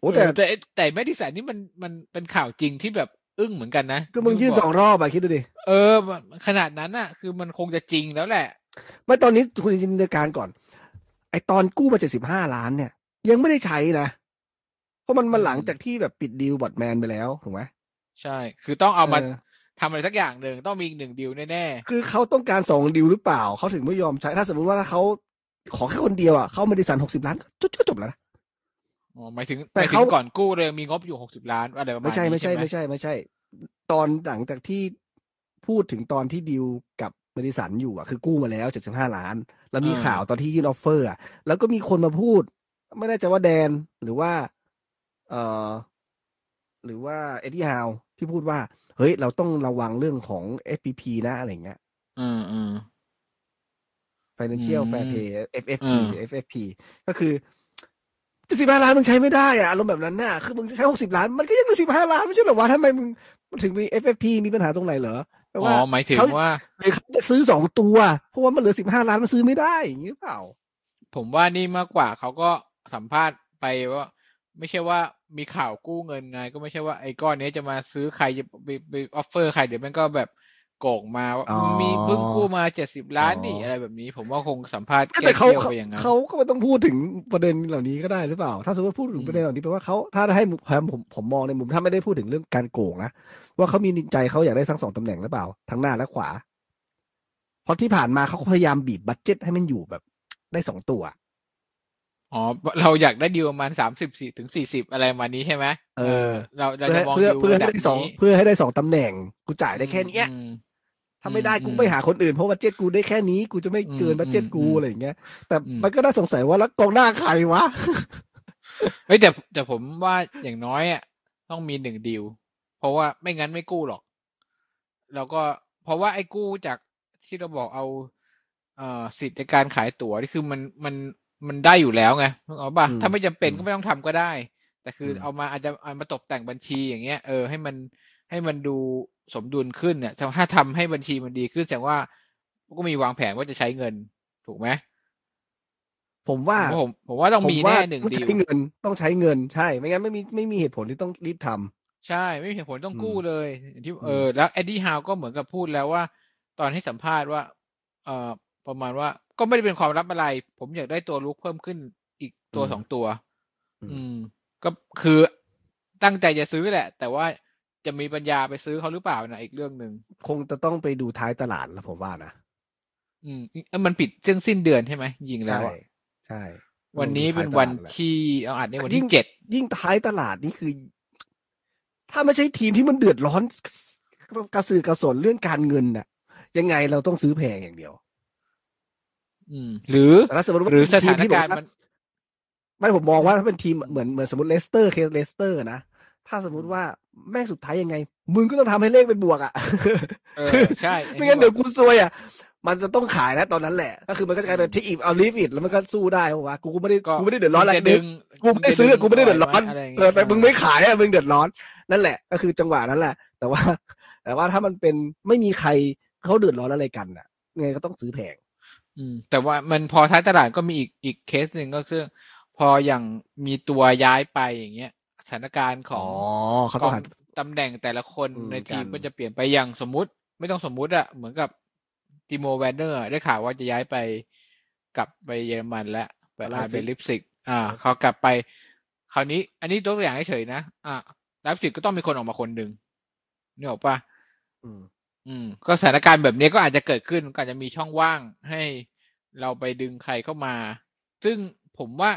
โอ้แต่เแต่แต่แมดิสันนี่มันมันเป็นข่าวจริงที่แบบ อึ้งเหมือนกันนะก็มึงยื่นสองรอบอะคิดดูดิเออมันขนาดนั้นอะคือมันคงจะจริงแล้วแหละไม่ตอนนี้คุณจินตนาการก่อน ไอตอนกู้มาเจ็ดสิบห้าล้านเนี่ย ยังไม่ได้ใช้นะเพราะมันมาหลังจากที่แบบปิดดีลบอดแมนไปแล้วถูกไหมใช่ คือต้องเอามาเออทำอะไรสักอย่างหนึ่งต้องมีอีกหนึ่งดีลแน่คือเขาต้องการสองดีลหรือเปล่าเขาถึงไม่ยอมใช้ ถ้าสมมติว่าถ้าเขาขอแค่คนเดียวอะเขาไม่ได้สั่นหกสิบล้านก็จบก็จบแล้วนะๆ อ๋อหมายถึงหแต่มายถึเขางก่อนกู้เลยมีงบอยู่หกสิบล้านอะไรประมาณไม่ใช่นี้ไม่ใช่หไม่ใช่ไม่ใช่ ตอนหลังจากที่พูดถึงตอนที่ดีลกับเมดิสันอยู่อะคือกู้มาแล้วเจ็ดสิบห้าล้าน แล้วมีข่าวตอนที่ยื่นออฟเฟอร์อะแล้วก็มีคนมาพูด ไม่แน่ใจว่าแดนหรือว่า เอ่อ หรือว่าเอ็ดดี้ฮาวที่พูดว่า เฮ้ย เราต้องระวังเรื่องของ FPP นะอะไรเงี้ยอืมอืม Financial อืม Fair Play FFP อืมหรือ FFP ก็คือ จะสิบห้าล้านมึงใช้ไม่ได้อะอารมณ์แบบนั้นน่ะคือมึงใช้หกสิบล้านมันก็ยังเหลือสิบห้าล้านไม่ใช่เหรอวะทำไมมึงถึงมี FFP มีปัญหาตรงไหนเหรอแปลอ๋ว่าอหมายถึงเขาว่าหรือเขาจะซื้อสองตัว เพราะว่ามันเหลือสิบห้าล้านมันซื้อไม่ได้อย่างนี้หรือเปล่า ผมว่านี่มากกว่าเขาก็สัมภาษณ์ไปว่า ไม่ใช่ว่ามีข่าวกู้เงินไง ก็ไม่ใช่ว่าไอ้ก้อนนี้จะมาซื้อใครจะไปไปออฟเฟอร์ใครเดี๋ยวมันก็แบบ โกงมาว่าอ๋อมีเพิ่งกู้มาเจ็ดสิบล้านนี่อ๋อออะไรแบบนี้ ผมว่าคงสัมภาษณ์แก้แต่เขาเกี่ยวเขาไปอย่างนั้นเขาก็ไม่ต้องพูดถึงประเด็นเหล่านี้ก็ได้หรือเปล่า ถ้าสมมติพูดถึงประเด็นเหล่านี้แปลว่าเขาถ้าให้ผมผมผมมองในมุมถ้าไม่ได้พูดถึงเรื่องการโกงนะว่าเขามีใจเขาอยากได้ทั้งสองตำแหน่งหรือเปล่าทั้งหน้าและขวาเพราะที่ผ่านมาเขาก็พยายามบีบบัตเจ็ตให้มันอยู่แบบได้สองตัวอ๋อ เราอยากได้ดีลประมาณสามสิบสี่ถึงสี่สิบอะไรประมาณนี้ใช่ไหมเออ เราเราเพื่อจะมองเพื่อดูเพื่อระให้ดับได้สองนี้เพื่อให้ได้สองตำแหน่ง กูจ่ายได้แค่เนี้ยอืม ถ้าไม่ได้อืมกูไปหาคนอื่นเพราะ budget กูได้แค่นี้ กูจะไม่เกินอืม budget กูอืมอะไรอย่างเงี้ย แต่อืมมันก็น่าสงสัยว่าแล้วกองหน้าใครวะเฮ้ยแต่แต่ผมว่าอย่างน้อยอะต้องมีหนึ่งดีลเพราะว่าไม่งั้นไม่กู้หรอก แล้วก็เพราะว่าไอ้กู้จากที่เราบอกเอาเอ่อสิทธิ์ในการขายตั๋วนี่คือมันมันมันได้อยู่แล้วไงนึกออกป่ะอืมถ้าไม่จำเป็นอืมก็ไม่ต้องทำก็ได้ แต่คืออมเอามาอาจจะเอามาตกแต่งบัญชีอย่างเงี้ย เออให้มันให้มันดู สมดุลขึ้นเนี่ยถ้าทำให้บัญชีมันดีขึ้นแสดงว่าก็มีวางแผนว่าจะใช้เงิน ถูกไหมผมว่าผมผมว่าต้องผมมีว่าแน่หนึ่งต้องดีลใช้เงินต้องใช้เงินใช่ ไม่งั้นไม่มีไม่มีเหตุผลที่ต้องรีบทำใช่ ไม่มีเหตุผลต้องกู้อืมเลยอย่างที่อืมเออแล้วเอ็ดดี้ฮาวก็เหมือนกับพูดแล้วว่า ตอนให้สัมภาษณ์ว่า เอ่อประมาณว่า ก็ไม่ได้เป็นความลับอะไร ผมอยากได้ตัวลุกเพิ่มขึ้นอีกตัวสองตัว อืม ก็คือตั้งใจจะซื้อแหละ แต่ว่า จะมีปัญญาไปซื้อเขาหรือเปล่านะอีกเรื่องหนึ่งคงจะต้องไปดูท้ายตลาดแล้วผมว่านะอืมเอ้ยมันปิดเรื่องสิ้นเดือนใช่ไหมยิงแล้วใช่อะใช่ วันนี้เป็นต้องดูวันท้ายตลาดแหละที่เอาอัดในวันยิ่ที่งเจ็ดยิ่งท้ายตลาดนี่คือ ถ้าไม่ใช่ทีมที่มันเดือดร้อนกระสือกระสนเรื่องการเงินน่ะ ยังไงเราต้องซื้อแพงอย่างเดียว อืม หรือแต่ถ้าสมมติว่าหรือสเป็นทีถามนที่แบบการณ์ว่ามันไม่ผมมองว่าถ้าเป็นทีมเหมือนเหมือนสมมติเลสเตอร์เคสเลสเตอร์นะถ้าสมมุติว่า แม่งสุดท้ายยังไง มึงก็ต้องทำให้เลขเป็นบวกอะเออใช่ ไม่งั้นเดี๋ยวกูซวยอะ มันจะต้องขายแล้วตอนนั้นแหละ ก็คือมันก็จะกลายเป็นทิกอีเอาลีฟอิดแล้วมันก็สู้ได้เพราะว่ากูก็ไม่ได้กูไม่ได้เดือดร้อนอะไรมึงจะดึดึงงกูไม่ได้ซื้อกูไม่ได้เดือดร้อนะไย่างเองี้อแต่มึงไม่ขายอะมึงเดือดร้อน นั่นแหละ ก็คือจังหวะนั้นแหละ แต่ว่า แต่ว่าถ้ามันเป็นไม่มีใครเขาเดือดร้อนอะไรกันอะยังไงก็ต้องซื้อแพง อืม แต่ว่ามันพอท้ายตลาดก็มีอีกอีกเคสหนึ่งก็คือ พออย่างมีตัวย้ายไปอย่างเงี้ย สถานการณ์ของเขากต้อองงหาตำแหน่งแต่ละคนอืมในทีมกันก็จะเปลี่ยนไปอย่างสมมุติ ไม่ต้องสมมุติอะเหมือนกับติโมแวนเดอร์ได้ข่าวว่าจะย้ายไปกลับไปเยอรมันแล้วไปอาร์เบลิปสิกอ่าเขากลับไป คราวนี้ อันนี้ตัวอย่างเฉยๆนะอ่าไลฟ์สิกก็ต้องมีคนออกมาคนหนึ่งนี่บอกปะอืม อืม ก็สถานการณ์แบบนี้ก็อาจจะเกิดขึ้นก็อาจจะมีช่องว่างให้เราไปดึงใครเข้ามา ซึ่งผมว่า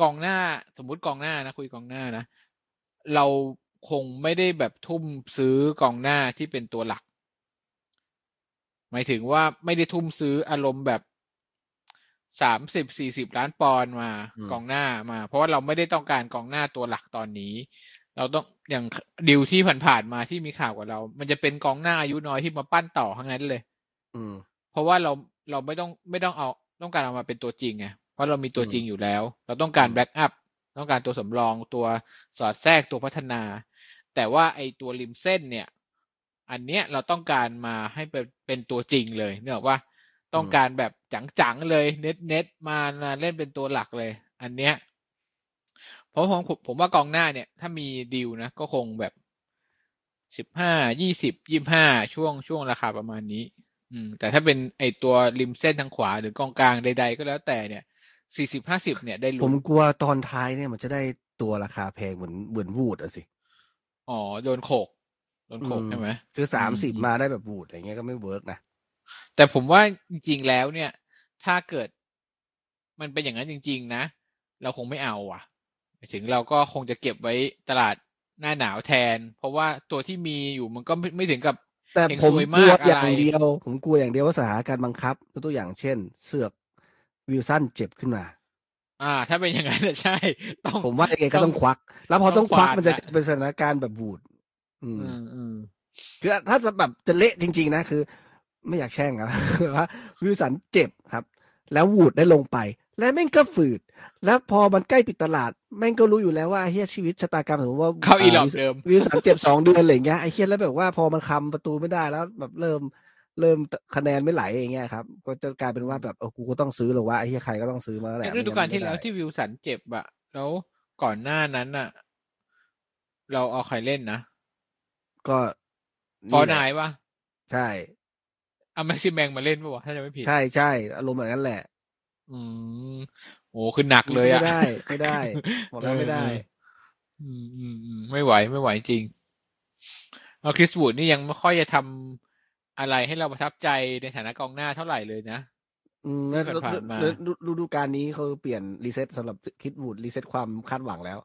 กองหน้า สมมุติกองหน้านะคุยกองหน้านะ เราคงไม่ได้แบบทุ่มซื้อกองหน้าที่เป็นตัวหลัก หมายถึงว่าไม่ได้ทุ่มซื้ออารมณ์แบบสามสิบสี่สิบล้านปอนด์มาอืมกองหน้ามา เพราะว่าเราไม่ได้ต้องการกองหน้าตัวหลักตอนนี้ เราต้องอย่างดีลที่ผ่านๆมาที่มีข่าวกับเรา มันจะเป็นกองหน้าอายุน้อยที่มาปั้นต่อทั้งนั้นเลย อืม เพราะว่าเราเราไม่ต้องไม่ต้องเอาต้องการเอามาเป็นตัวจริงไง เพราะเรามีตัวอืมจริงอยู่แล้ว เราต้องการอืม backup ต้องการตัวสำรองตัวสอดแทรกตัวพัฒนา แต่ว่าไอตัวริมเส้นเนี่ย อันเนี้ยเราต้องการมาให้เป็นเป็นตัวจริงเลยเนกอะว่าต้องการแบบจังๆเลยเน็ตเน็ตมาเล่นเป็นตัวหลักเลย อันเนี้ยเพราะผมผมว่ากองหน้าเนี่ย ถ้ามีดีลนะ ก็คงแบบสิบห้ายี่สิบยี่ห้าช่วงช่วงราคาประมาณนี้ อืม แต่ถ้าเป็นไอตัวริมเส้นทางขวาหรือกองกลางใด ๆ ก็แล้วแต่เนี่ย สี่สิบห้าสิบเนี่ยได้ผลุ้มนกลัวตอนท้ายเนี่ยมันจะได้ตัวราคาแพงเหมือนเหมือนวูดอะสิ อ๋อ โดนโขก โดนโขกอืมใช่ไหมคือสามสิบอืมมาได้แบบวูดอะไรเงี้ยก็ไม่เวิร์กนะ แต่ผมว่าจริงๆแล้วเนี่ย ถ้าเกิดมันเป็นอย่างนั้นจริง ๆ นะ เราคงไม่เอาอะหมายถึงเราก็คงจะเก็บไว้ตลาดหน้าหนาวแทน เพราะว่าตัวที่มีอยู่มันก็ไม่ไม่ถึงกับแต่เฮงผมซวยกลัวมากอย่าอะไรงเดียว ผมกลัวอย่างเดียวว่าสถานการณ์บังคับยกตัวอย่างเช่น เสือก วิลสันเจ็บขึ้นมา อ่า ถ้าเป็นอย่างนั้นน่ะใช่ ต้องผมว่ายังไงก็ต้ต้อองงควัก แล้วพอต้ต้อองงควักกวาดมันจะละเป็นสถานการณ์แบบวูดอืมอืมอืมคือถ้าจะแบบจะเละจริง ๆ นะคือ ไม่อยากแช่งอะว่าวิลสันเจ็บครับ แล้ววูดได้ลงไป แล้วแม่งก็ฝืด แล้วพอมันใกล้ปิดตลาด แม่งก็รู้อยู่แล้วว่าไอ้เฮียชีวิตชะตากรรมสมมติว่าเข้าอีหลอบเดิมวิลสันเจ็บสองเดือนอะไรอย่างเงี้ยไอ้เฮียแล้วแบบว่าพอมันคำประตูไม่ได้แล้ว แบบเริ่ม เริ่มคะแนนไม่ไหลอย่างเงี้ยครับ ก็จะกลายเป็นว่าแบบเออกูก็ต้องซื้อหรอว่าไอ้เฮียใครก็ต้องซื้อมาแล้วแหละในฤดูกาลที่แล้วไม่งั้นไม่ได้ที่วิลสันเจ็บอะแล้วก่อนหน้านั้นอะเราเอาใครเล่นนะ ก็ฟอร์แหละนายวะใช่เอาแม็กซิแมงมาเล่นปะวะถ้าจะไม่ผิด ใช่ใช่อารมณ์แบบนั้นแหละ อืมโอ้คือหนักเลยอะไม่ได้ไม่ได้บอกแล้วไม่ได้เอออืมอืมอืมไม่ไหวไม่ไหวจริงเอาคริสวูดนี่ยังไม่ค่อยจะทำ อะไรให้เราประทับใจในฐานะกองหน้าเท่าไหร่เลยนะ อืมที่แล้วผ่านๆมาแล้วฤฤดูกาลนี้เขาเปลี่ยนรีเซ็ตสำหรับคิดวูดรีเซ็ตความคาดหวังแล้ว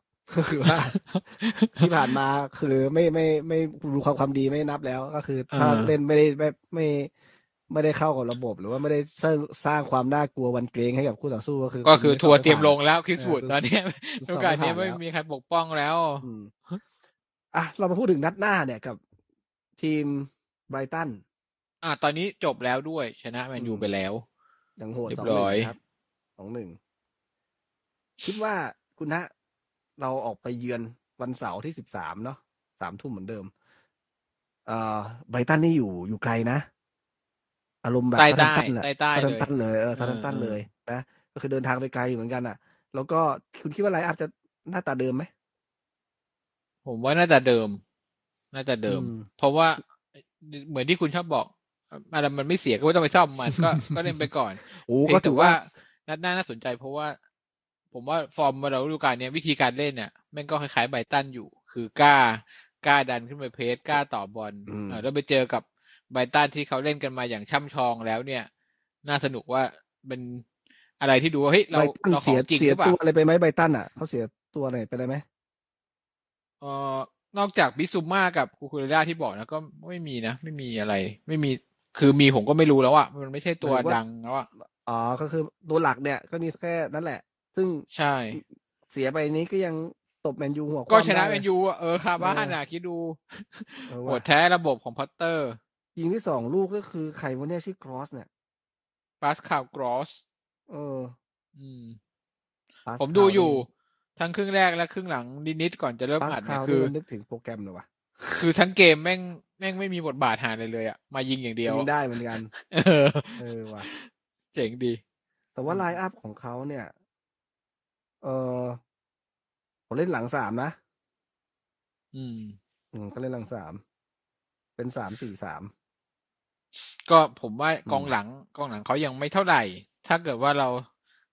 คือว่าที่ผ่านมาคือไม่ไม่ไม่ดูความความดีไม่นับแล้ว ก็คือถ้าอ่าเล่นไม่ได้ไม่ไม่ไม่ได้เข้ากับระบบ หรือว่าไม่ได้สร้างสร้างความน่ากลัวหวันเกรงให้กับคู่ต่อสู้ก็คือ ก็คือณทัวร์ไม่เตรียมผ่านลงแล้วคริสเออวูดคือตอนเนี้ยคือฤดูกาลนี้สอบไม่ไม่ผ่านแล้วมีใครปกป้องแล้วอืมอะเรามาพูดถึงนัดหน้าเนี่ยกับทีมไบรตัน อ่าตอนนี้จบแล้วด้วย ชนะแมนยูอืมไปแล้วอย่างโหดเรียสบองหนึ่ร้งอยครับสองหนึ่งคิดว่าคุณนะเราออกไปเยือนวันเสาร์ที่สิบสามเนาะสามทุ่มเหมือนเดิม เอ่อไบรตันนี่อยู่อยู่ไกลนะ อารมณ์แบบใต้ซาใต้ตันแหละใต้ใต้ซาเลยตันเลยเออซาเออตันเออเลยนะก็คือเดินทางไปไกลอยู่เหมือนกันอะ แล้วก็คุณคิดว่า line up จะหน้าตาเดิมไหมผมว่าน่าจะเดิม น่าจะเดิมอืมเพราะว่าเหมือนที่คุณชอบบอก อะไรมันไม่เสียก็ไม่ต้องไปซ่อมมันก็ก็เล่นไปก่อนโอ้ก็เพียงแต่ถือว่าว่านัดหน้าน่าสนใจเพราะว่า ผมว่าฟอร์มเราฤดูกาลเนี้ยวิธีการเล่นเนี่ยแม่งก็คล้ายๆไบรตันอยู่ คือกล้ากล้าดันขึ้นไป press กล้าต่อบอลอืมเออแล้วไปเจอกับไบรตันที่เขาเล่นกันมาอย่างช่ำชองแล้วเนี่ย น่าสนุกว่าเป็นอะไรที่ดูว่าเฮ้ยเราไบรตันเราขเสีอยงจริงเสีหยรือเปล่าตัวอะไรไปไหมไบรตันอะเขาเสียตัวอะไรไปเลยไหมเอ่อนอกจากบิซูมากับคูคูเรล่าที่บอกนะก็ไม่มีนะ ไม่มีอะไร ไม่มี คือมีผมก็ไม่รู้แล้วอะมันไม่ใช่ตัวดังแล้วอะอ๋อก็คือตัวหลักเนี่ย ก็มีแค่นั้นแหละ ซึ่งใช่ เสียไปนี้ก็ยังตบแมนยูหัวก็คว่ำชนะได้แมนยูอะเออคาบ้านอะคิดดูเออโหว่ะดแท้ระบบของพอตเตอร์ ยิงที่สองลูกก็คือใครวะเนี่ยชื่อกรอสเนี่ยปาสคาลกรอสเออ อืมปาสผมดูคาลอยู่ ทั้งครึ่งแรกและครึ่งหลังนิดๆก่อนจะเริ่มปาสอัดคาเนี่ยลคือนี่มันนึกถึงโปรแกรมเลยว่ะคือทั้งเกมแม่ง แม่งไม่มีบทบาทหาเลยเลยอะมายิงอย่างเดียวยิงได้เหมือนกัน เออเออว่ะเจ๋งดี แต่ว่าอืมไลน์อัพของเขาเนี่ย เออผมเล่นหลังสามนะ อืม อืมก็เล่นหลังสาม เป็นสามสี่สาม ก็ผมว่าอืมกองหลังกองหลังเขายังไม่เท่าไหร่ ถ้าเกิดว่าเรา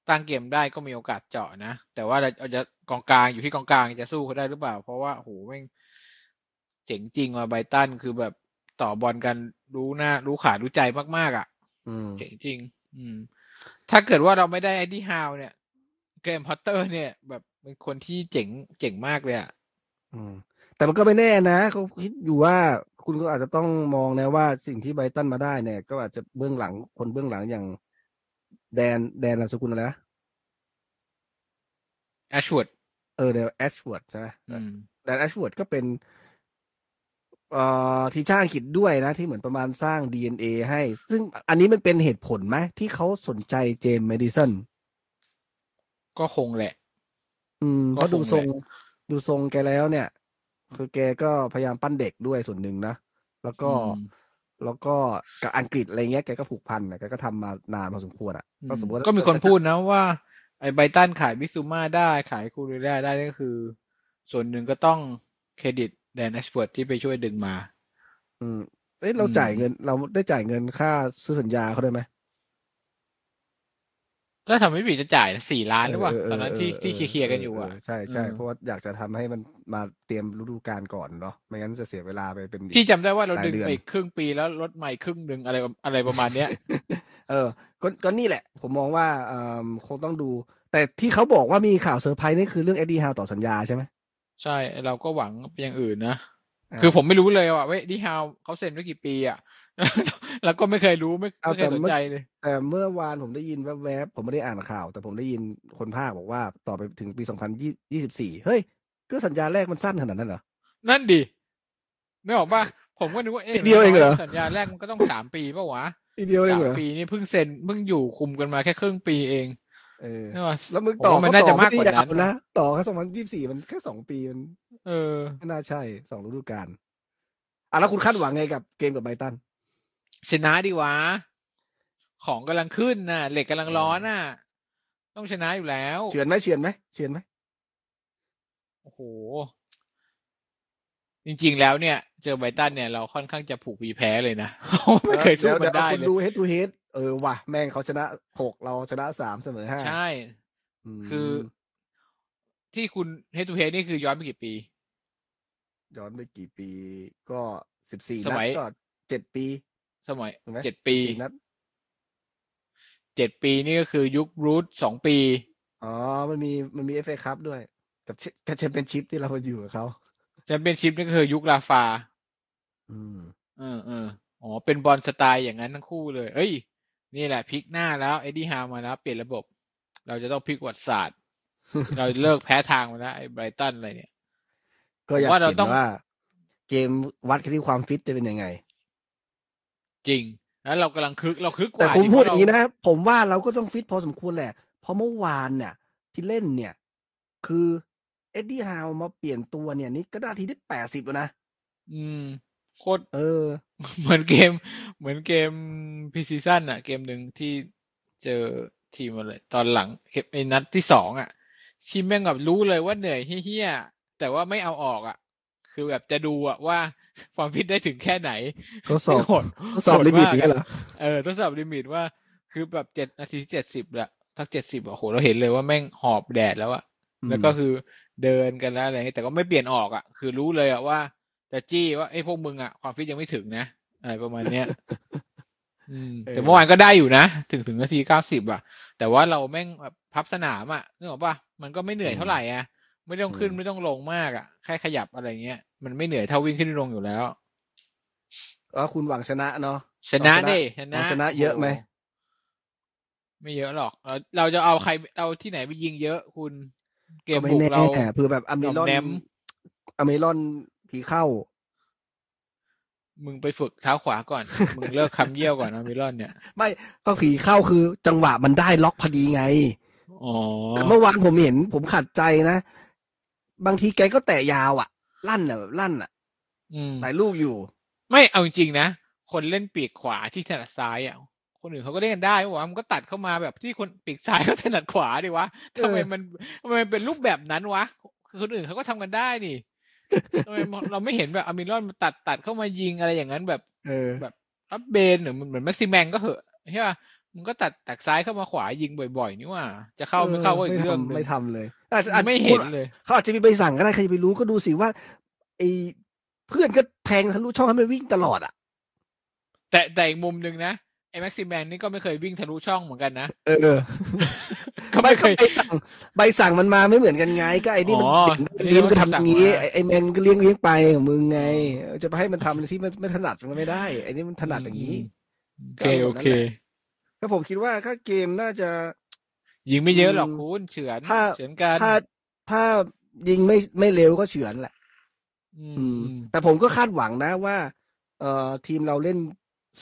ตั้งเกมได้ก็มีโอกาสเจาะนะ แต่ว่าเราเราจะกองกลางอยู่ที่กองกลางจะสู้เขาได้หรือเปล่า เพราะว่าโหแม่ง เจ๋งจริงว่ะไบรตันคือแบบต่อบอลกันรู้หน้า รู้ขารู้ใจมากๆอะอืมเจ๋งจริง อืม ถ้าเกิดว่าเราไม่ได้ไอ d ดี้ฮาวเนี่ยเกรแฮมพอตเตอร์ เนี่ย แบบเป็นคนที่เจ๋งเจ๋งมากเลยอะอืม แต่มันก็ไม่แน่นะเขาคิดอยู่ว่าคุณก็อาจจะต้องมองนะว่าสิ่งที่ไบรตันมาได้เนี่ย ก็อาจจะเบื้องหลังคนเบื้องหลังอย่าง แดนแดนนามสกุลอะไรนะแอชเวิร์ดเออแดนแอชเวิร์ดใช่ไหมอืมแดนแอชเวิร์ดก็เป็นเอ่อ ทีมชาติอังกฤษด้วยนะ ที่เหมือนประมาณสร้าง DNA ให้ ซึ่งอันนี้มันเป็นเหตุผลไหมที่เขาสนใจเจมส์เมดิสันก็คงแหละ อืมก็เพราะดูคงทรงแหละดูทรงแกแล้วเนี่ย คือแกก็พยายามปั้นเด็กด้วยส่วนหนึ่งนะ แล้วก็อืมแล้วก็กับอังกฤษอะไรเงี้ยแกก็ผูกพันนะแกก็ทำมานานพอสมควรอะอืมก็สมมติว่าก็มีคนพูดนะว่า ไอ้ไบรตันขายบิซูมาได้ขายคูเรล่าได้ก็คือ ส่วนหนึ่งก็ต้องเครดิต แดนแอชเวิร์ดที่ไปช่วยดึงมา อืมเอ้ยเราอืมจ่ายเงิน เราได้จ่ายเงินค่าซื้อสัญญาเขาด้วยไหมถ้าจำไม่ผิดจะจ่ายสี่ล้านหรือเปล่าเตอนนั้นที่เที่เคลียร์ๆกันอยู่อะเใช่ใช่เออเพราะว่าอยากจะทำให้มันมาเตรียมฤดูกาลก่อนเนาะไม่งั้นจะเสียเวลาไปเป็นอีกที่จำได้ว่าเราหลายดึงเดือนไปอีกครึ่งปีแล้วลดใหม่ครึ่งหนึ่งอะไรอะไรประมาณเนี้ย เออก็ก็นี่แหละ ผมมองว่าเอ่อคงต้องดู แต่ที่เขาบอกว่ามีข่าวเซอร์ไพรส์นี่คือเรื่องเอ็ดดี้ฮาวต่อสัญญาใช่ไหม ใช่เราก็หวังอย่างอื่นนะาคือผมไม่รู้เลยว่าเอ็ดดี้ฮาวเขาเซ็นไว้กี่ปีอะแล้วก็ไม่เคยรู้ไม่เอาไม่เคยแต่สนเมื่อใจเลยแต่เมื่อวานผมได้ยินแวบๆผมไม่ได้อ่านข่าว แต่ผมได้ยินคนพากย์บอกว่า ต่อไปถึงปี2024เฮ้ย ก็สัญญาแรกมันสั้นขนาดนั้นเหรอ นั่นดิไม่บอกว่าผมก็นึกว่าเอ๊ะปีเดียวเองเหรอสัญญาแรกมันก็ต้องสามปีป่าวะทีเดียวเองสามเหรอปีนี่เพิ่งเซ็นเพิ่งอยู่คุมกันมาแค่ครึ่งปีเอง เออใช่ป่ะแล้วมึงผมต่อว่ามันก็น่าต่จะอมากกว่านั้นไได้ยนะต่อแค่2024มันแค่สองปีมัน เออไม่น่าใช่สองฤดูกาลอะแล้วคุณคาดหวังไงกับเกมกับไบรตันชนะดีวะ ของกำลังขึ้นน่ะเหล็กกำลังร้อนน่ะ ต้องชนะอยู่แล้วเฉือนไหมเฉือนไหมเฉือนไหมโอ้โห จริงๆแล้วเนี่ย เจอไบรตันเนี่ยเราค่อนข้างจะผูกผีแพ้เลยนะไม่เคยสู้ดี๋วมันได้ดี๋วอาคุณเลยดู head to head เออว่ะแม่งเขาชนะหกเราชนะสามเสมอห้าใช่มคือที่คุณเฮดทูเฮดนี่คือย้อนไปกี่ปี ย้อนไปกี่ปีก็สิบสี่สนัดมัยก็เจ็ดปี สมัยถูกไหมเจ็ดปีสี่นัดเจ็ดปีนี่ก็คือยุครูทสองปี อ๋อ มันมีมันมีเอฟเอคัพด้วย กับเชกับแชมเปี้ยนชิพที่เราอยู่กับเขาแชมเปี้ยนชิพนี่ก็คือยุคราฟา อืมเออเอออ๋อ เป็นบอลสไตล์อย่างนั้นทั้งคู่เลย เอ้ย นี่แหละพลิกหน้าแล้วเอ็ดดี้ฮาวมาแล้วเปลี่ยนระบบ เราจะต้องพลิกประวัติศาสตร์ เราเลิกแพ้ทางมาแล้วไอ้ไบรตันอะไรเนี่ย ก็อยากว่าเราเห็นต้องว่า เกมวัดกันที่ความฟิตจะเป็นยังไง จริง แล้วเรากำลังคึกเราคึกกแต่ว่าผมดิพูดเพอราะย่างนี้เรานะผมว่าเราก็ต้องฟิตพอสมควรแหละ เพราะเมื่อวานเนี่ยที่เล่นเนี่ย คือเอ็ดดี้ฮาวมาเปลี่ยนตัวเนี่ย นี่ก็ได้ทีที่แปดสิบแล้วนะอืมโคตรเออ เหมือนเกม เหมือนเกม preseason อะเกมหนึ่งที่เจอทีมอะไรตอนหลังเกมไอ้นัดที่สองอะทีมแม่งแบบรู้เลยว่าเหนื่อยเหี้ยๆแต่ว่าไม่เอาออกอะคือแบบจะดูอะว่าความฟิตได้ถึงแค่ไหนเขาสอบโหดเขาสอบโหด limit มากอย่างเงี้ยเหรอเออทดสอบ limit ว่า คือแบบเจ็ดนาทีเจ็ดสิบละทักเจ็ดสิบอะโหเราเห็นเลยว่าแม่งหอบแดกแล้วอะอืมแล้วก็คือเดินกันแล้วอะไรเงี้ยแต่ก็ไม่เปลี่ยนออกอะคือรู้เลยอะว่า จะจี้ว่าไอ้ยพวกมึงอะความฟิตยังไม่ถึงนะอะไรประมาณเนี้ยอืมเออแต่เมื่อวานก็ได้อยู่นะ ถึงถึงนาทีเก้าสิบอะแต่ว่าเราแม่งแบบพับสนามอะนึกออกปะมันก็ไม่เหนื่อยเท่าไหร่อะไม่ต้องขึ้นไม่ต้องลงมากอะแค่ขยับอะไรเงี้ย มันไม่เหนื่อยเท่าวิ่งขึ้นลงอยู่แล้วก็คุณหวังชนะเนาะชนะเอาชนะดิชนะเอาชนะเยอะไหมโไม่เยอะหรอก เราเราจะเอาใครเอาที่ไหนไปยิงเยอะคุณ เกก็มไม่บุกแน่เราเผื่อแบบอเมรอนแนมอเมรอน ผีเข้า มึงไปฝึกเท้าขวาก่อน มึงเลิกคำเยี่ยวก่อนนะมิลอนเนี่ย ไม่ก็ผีเข้าคือจังหวะมันได้ล็อกพอดีไงอ๋อแต่เมื่อวานผมเห็น ผมขัดใจนะ บางทีแกก็แตะยาวอะ ลั่นอะแบบลั่นอะอืมถ่ายลูกอยู่ ไม่เอาจริงๆนะ คนเล่นปีกขวาที่ถนัดซ้ายอะคนอื่นเขาก็เล่นกันได้วะมันก็ตัดเข้ามาแบบที่คนปีกซ้ายเขาถนัดขวาดิวะทำไมมันทำไมมันเป็นรูปแบบนั้นวะ คือคนอื่นเขาก็ทำกันได้นี่ ทำไมเราไม่เห็นแบบอามิรอนมันตัดตัดเข้ามายิงอะไรอย่างนั้นแบบเออแบบรับเบนหรือมันเหมือนแม็กซิแมงก็เหอะใช่ป่ะมันก็ตัดตักซ้ายเข้ามาขวายิงบ่อยๆนี่ว่า จะเข้าไม่เข้าก็อีกเรื่องหนึงไม่ทำเลยอาจจะอาจจะไม่เห็นเลยเขาอาจจะมีใบสั่งก็ได้ใครจะไปรู้ก็ดูสิว่าไอเพื่อนก็แทงทะลุช่องให้มันวิ่งตลอดอะ แต่แต่อีกมุมหนึ่งนะไอ้แม็กซิแมนนี่ก็ไม่เคยวิ่งทะลุช่องเหมือนกันนะเออก็ ไม่ไม่เคก็ยใบสั่งใบสั่งมันมาไม่เหมือนกันไง ก็ไอ้นี่มันอ๋อเลี้ยงก็ทำอย่างนี้อันนี้มันสั่งมาไอ้ไอ้แมงก็เลี้ยงเลี้ยงไปของมึงไง จะไปให้มันทำอะไรที่มันไม่ถนัดมันไม่ได้ ไอ้นี่มันถนัดอย่างนี้โอเคโอเคแล้วผมคิดว่าถ้าเกมน่าจะ ยิงไม่เยอะหรอกอืมคุณเฉือนถ้าเฉือนกันถ้าถ้ายิงไม่ไม่เร็วก็เฉือนแหละอืมอืมอืม แต่ผมก็คาดหวังนะว่า เอ่อทีมเราเล่น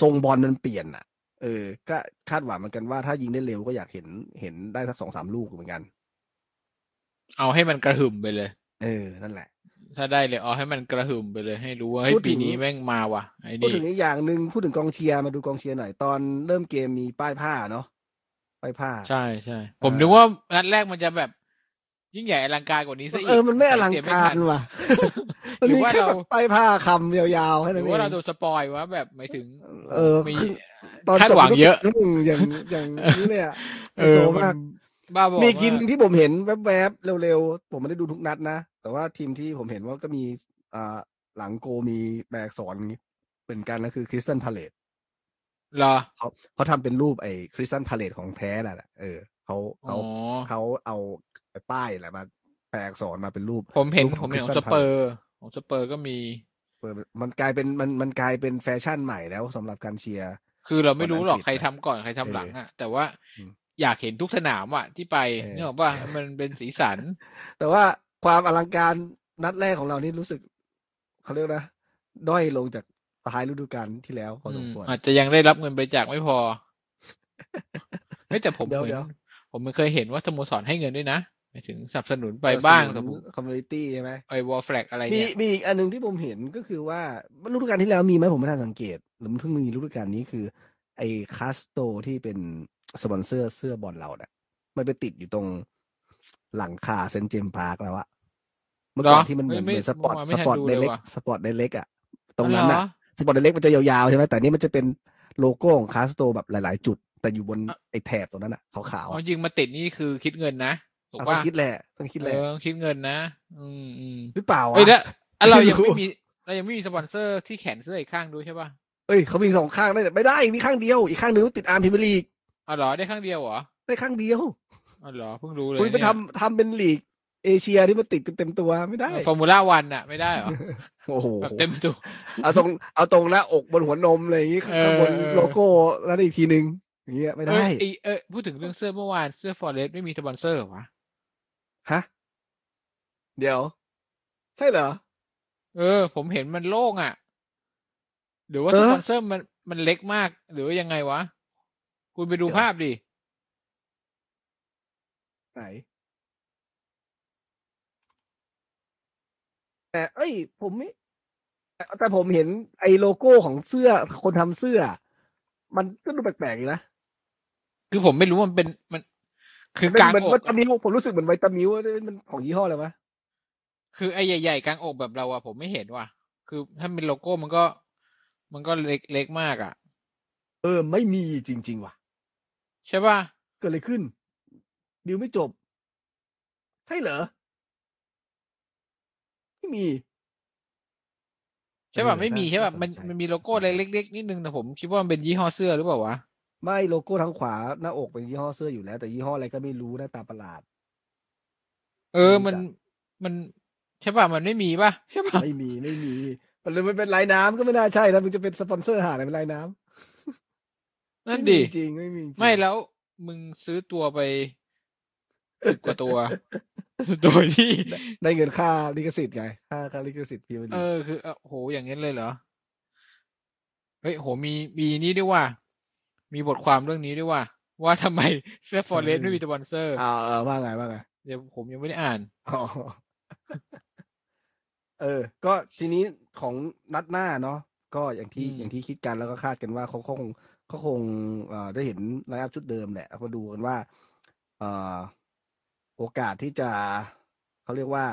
ทรงบอลมันเปลี่ยนอะ เออก็คาดหวังเหมือนกันว่าถ้ายิงได้เร็วก็อยากเห็นเห็นได้สักสองสามลูกเหมือนกัน เอาให้มันกระหึ่มไปเลย เออ นั่นแหละ ถ้าได้เลยเอาให้มันกระหึ่มไปเลย ให้รู้ว่าเฮ้ยพูดถึปีงนี้แม่งมาว่ะไอ้พูดนี่ถึงอีกอย่างหนึ่งพูดถึงกองเชียร์มาดูกองเชียร์หน่อยตอนเริ่มเกมมีป้ายผ้าเนาะป้ายผ้า ใช่ใช่อ่าผมนึกว่านัดแรกมันจะแบบ ยิ่งใหญ่อลังการกว่านี้ซะอีกเออมันไม่อลังใส่เสียไม่กาทัรนว่ะมันหรือมีว่าแค่เราแบบป้ายผ้าคำยาวๆแค่หนั้รืนอเอว่างเราโดนสปอยวะแบบหมายถึง เออมีคือ ตอนคาดจบหวังเยอะฤดูกาลอย่างอย่างนี้เลยอะเอโซอมากนบ้าบอมีทีมมากที่ผมเห็นแวบๆเร็วๆ ผมไม่ได้ดูทุกนัดนะ แต่ว่าทีมที่ผมเห็นว่าก็มีอ่าหลังโกมีแปรอักษรเหมือนกันนะคือ Crystal Palace เหรอเขาเขาทำเป็นรูปไอ้ Crystal Palace ของแท้น่ะแหละเออเขาอ๋เขาอเขาเอาไปป้ายแหละมาแปรอักษรมาเป็นรูป ผมเห็นรูปผมเห็นของ Crystal สเปอร์ของสเปอร์ก็มี Palace มันกลายเป็นมันมันกลายเป็นแฟชั่นใหม่แล้วสำหรับการเชียร์ คือเราไม่รู้หรอกคนอังกฤษใครทำก่อนใครทำหลังอะ แต่ว่าอืมอยากเห็นทุกสนามอะที่ไปเออเนี่ยบอกว่ามันเป็นสีสัน แต่ว่าความอลังการนัดแรกของเรานี่รู้สึกเขาเรียกนะด้อยลงจากท้ายฤดูกาลที่แล้วพอสมควรอาจจะยังได้รับเงินบริจาคไม่พอเฮ้ยแต่ผมเดี๋ยวเหมือนเดี๋ยวผมไม่เคยเห็นว่าสโมสรให้เงินด้วยนะ หมายถึงสนับสนุนไปบ้างสมมติ community ใช่ไหมไอ้ Wor Flags อะไรมีเนี่ยมีอีกอันหนึ่งที่ผมเห็นก็คือว่าฤดูกาลที่แล้วมีไหมผมไม่ทันสังเกตหรือมันเพิ่งมีฤดูกาลนี้คือ ไอ้ Castoreที่เป็นสปอนเซอร์เสื้อบอลเราเนี่ยมันไปติดอยู่ตรงหลังคาเซนต์เจมส์พาร์คแล้วอะเมื่อก่อนที่มันเหมือนไม่เป็นสปอร์ตไม่สทันปอร์ตดูเดเลยเล็กว่ะสปอร์ตเดเล็กอะตรงนั้นอ๋ออะเหรอสปอร์ตเดเล็กมันจะยาวๆใช่ไหมแต่นี่มันจะเป็นโลโก้ของคาสโตแบบหลาย ๆ จุด แต่อยู่บนอะไอ้แถบตรงนั้นอะขาวๆอ๋ออะยิงมาติดนี่คือคิดเงินนะ ถูกเอาป่ะต้องคิดแหละต้องคิดแหเอละอต้องคิดเงินนะ อืมอืมหรือเปล่าวะเอ้ยแล้วอะเรายังไม่รู้ไม่มีเรายังไม่มีสปอนเซอร์ที่แขนเสื้ออีกข้างด้วยใช่ป่ะเอ้ยเขามีสองข้างได้แต่ไม่ได้มีข้างเดียวอีกข้างหนึ่งติดอาร์มพรีเมียร์ลีกอ๋อเหรอได้ข้างเดียวเหรอได้ข้างเดียวอ๋อเหรอเพิ่งรู้เลยคุณไปเนี่ยทำทำเป็นลีกเอเชียที่มันติดกันเต็มตัวไม่ได้ Formula One อะไม่ได้เหรอโอ้โหแบบเต็มตัวเอาตรงเอาตรงหน้าอกบนหัวนมอะไรอย่างงี้เออข้างบนเออโลโก้แล้วอีกทีหนึ่งอย่างเงี้ยไม่เอได้อไอเออพูดถึงเรื่องเสื้อเมื่อวานเสื้อ Forest ไม่มีสปอนเซอร์เหรอวะ ฮะ เดี๋ยว ใช่เหรอ เออ ผมเห็นมันโล่งอะ หรือว่าเอสอปอนเซอร์มันมันเล็กมาก หรือว่ายังไงวะ คุณไปดูเดี๋ยวภาพดิ ไหน แต่เอ้ย ผมไม่แต่แต่ผมเห็นไอ้โลโก้ของเสื้อคนทำเสื้อ มันก็ดูแปลกๆอยู่นะคือผมไม่รู้ว่ามันเป็นมัน คือเป็นกลางเหมือนอกวิตามิวผมรู้สึกเหมือนวิตามิวมันของยี่ห้ออะไรวะคือไอ้ใหญ่ๆกลางอกแบบเราอะผมไม่เห็นว่ะ คือถ้าเป็นโลโก้มันก็ มันก็เล็กเล็กมากอะเออ ไม่มีจริง ๆ ว่ะ ใช่ป่ะเกิดอะไรขึ้น ดิวไม่จบ ใช่เหรอ ไม่มี ใช่ป่ะเออไม่มีน่าใช่ป่ะน่าสนมันใจมันมีโลโก้เล็กๆนิดนึงแต่ผมคิดว่ามันเป็นยี่ห้อเสื้อหรือเปล่าวะ ไม่โลโก้ทางขวาหน้าอกเป็นยี่ห้อเสื้ออยู่แล้ว แต่ยี่ห้ออะไรก็ไม่รู้หน้าตาประหลาด เออไม่มันรู้จักมันใช่ป่ะมันไม่มีป่ะใช่ป่ะไม่มีไม่มีมันเลยมันเป็นลายน้ำก็ไม่น่าใช่นะมันจะเป็นสปอนเซอร์หาอะไรเป็นลายน้ำนั่นไม่ดิมีจริงไม่มีจริงไม่แล้วมึงซื้อตัวไปสิบกว่าตัว โดยที่ได้เงินค่าลิขสิทธิ์ไงค่าค่าลิขสิทธิ์พรีเมียร์เอลีกอคือเออโหอย่างนั้นเลยเหรอเฮ้ยโหมีมีนี่ด้วยว่า มีบทความเรื่องนี้ด้วยว่า ว่าทำไมเสื้อ Forest ไม่มีสปอนเซอร์อ่าเออว่าไงว่าไงเดี๋ยวผมยังไม่ได้อ่านอ๋อเออ ก็ทีนี้ของนัดหน้าเนาะก็อย่างที่อืมอย่างที่คิดกันแล้วก็คาดกันว่าเขาเขาคงเขาคงเอ่อได้เห็น line-up ชุดเดิมแหละมาดูกันว่าเอ่อโอกาสที่จะเขาเรียกว่า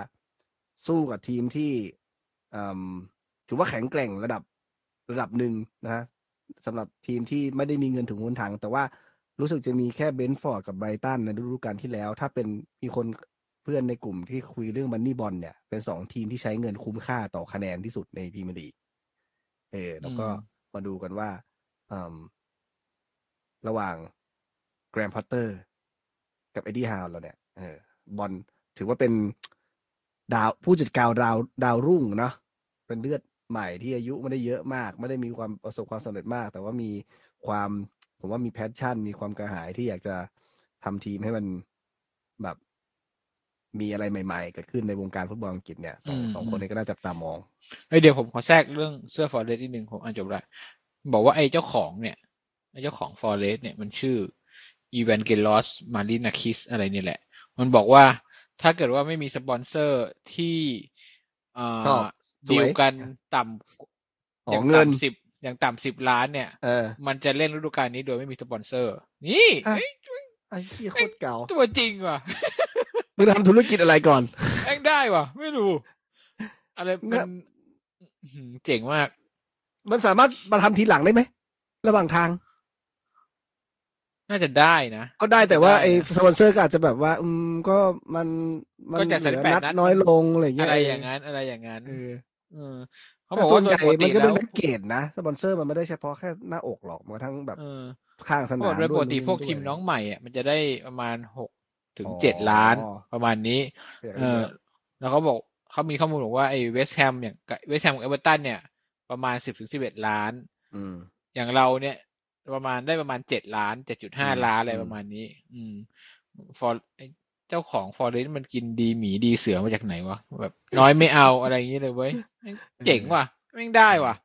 สู้กับทีมที่เอ่มถือว่าแข็งแกร่งระดับระดับหนึ่งนะฮะ สำหรับทีมที่ไม่ได้มีเงินถึงหุนถัง แต่ว่ารู้สึกจะมีแค่เบรนท์ฟอร์ดกับไบรตันในฤดูกาลที่แล้ว ถ้าเป็นมีคนเพื่อนในกลุ่มที่คุยเรื่อง Moneyball เนี่ย เป็นสองทีมที่ใช้เงินคุ้มค่าต่อคะแนนที่สุดในพรีเมียร์ลีกเออแล้วก็อืมมาดูกันว่าอืมระหว่าง Graham Potter กับ Eddie Howe เราเนี่ยเออบอลถือว่าเป็นดาวผู้จัดการดาวดาวรุ่งเนาะเป็นเลือด ใหม่ที่อายุไม่ได้เยอะมาก ไม่ได้มีความประสบความสำเร็จมาก แต่ว่ามีความผมว่ามี passion มีความกระหายที่อยากจะทำทีมให้มันแบบมีอะไรใหม่ๆ เกิดขึ้นในวงการฟุตบอลอังกฤษเนี่ยสองอืมสองอืมคนนี้ก็น่าจับตามองเฮ้ยเดี๋ยวผมขอแทรกเรื่องเสื้อ Forest นิดนึงผมอ่านจบแล้วบอกว่าไอ้เจ้าของเนี่ยไอ้เจ้าของ Forest เนี่ยมันชื่ออีแวนเกลอสมารินาคิสอะไรเนี่ยแหละ มันบอกว่าถ้าเกิดว่าไม่มีสปอนเซอร์ที่เอ่ชออบสวย ดีลกันต่ำอ๋ออย่างเงินต่ำสิบอย่างต่ำสิบล้านเนี่ยเออมันจะเล่นฤดูกาลนี้โดยไม่มีสปอนเซอร์ นี่อะเอ้ยไอ้ที่โคตรเก่า ตัวจริงว่ะมึงทำธุรกิจอะไรก่อนแม่งได้ว่ะ ไม่รู้ อะไรงั้มันนอื้อหือเจ๋งมาก มันสามารถมาทำทีหลังได้ไหม ระหว่างทาง น่าจะได้นะ ก็ได้แต่ว่าได้นะไอ้สปอนเซอร์ก็อาจจะแบบว่า อืมก็มันมันก็จากเหลือ38นัดนัดน้อยลงอะไรเงี้อะยไรอย่างนั้น อะไรอย่างนั้น เออเออเขาบแต่อกส่วว่านโดใหยญ่ปกมัตินก็เป็แล้นวแพ็กเกจนะสปอนเซอร์มันไม่ได้เฉพาะแค่หน้าอกหรอกมันก็ทั้งแบบเออข้างสเขานาบอกมโดยปกติด้วยพวกด้วยทีมน้องใหม่อะมันจะได้ประมาณหกถึงอ๋อเจ็ดล้านประมาณนี้อยากเอได้อเยอะแล้วเขาบอกเขามีข้อมูลบอกว่าไอ้เวสต์แฮมอย่างเวสต์แฮมกับเอเวอร์ตันเนี่ย ประมาณสิบถึงสิบเอ็ดล้านอืมอย่างเราเนี่ย ประมาณได้ประมาณเจ็ดล้านเจ็ดจุดห้าอืมล้านอะไรอืมประมาณนี้ อืมฟอร์เจ้าของ Forest มันกินดีหมีดีเสือมาจากไหนวะแบบ น้อยไม่เอาอะไรอย่างนี้เลยเว้ยแม่งเจ๋งว่ะแม่งได้ว่ะ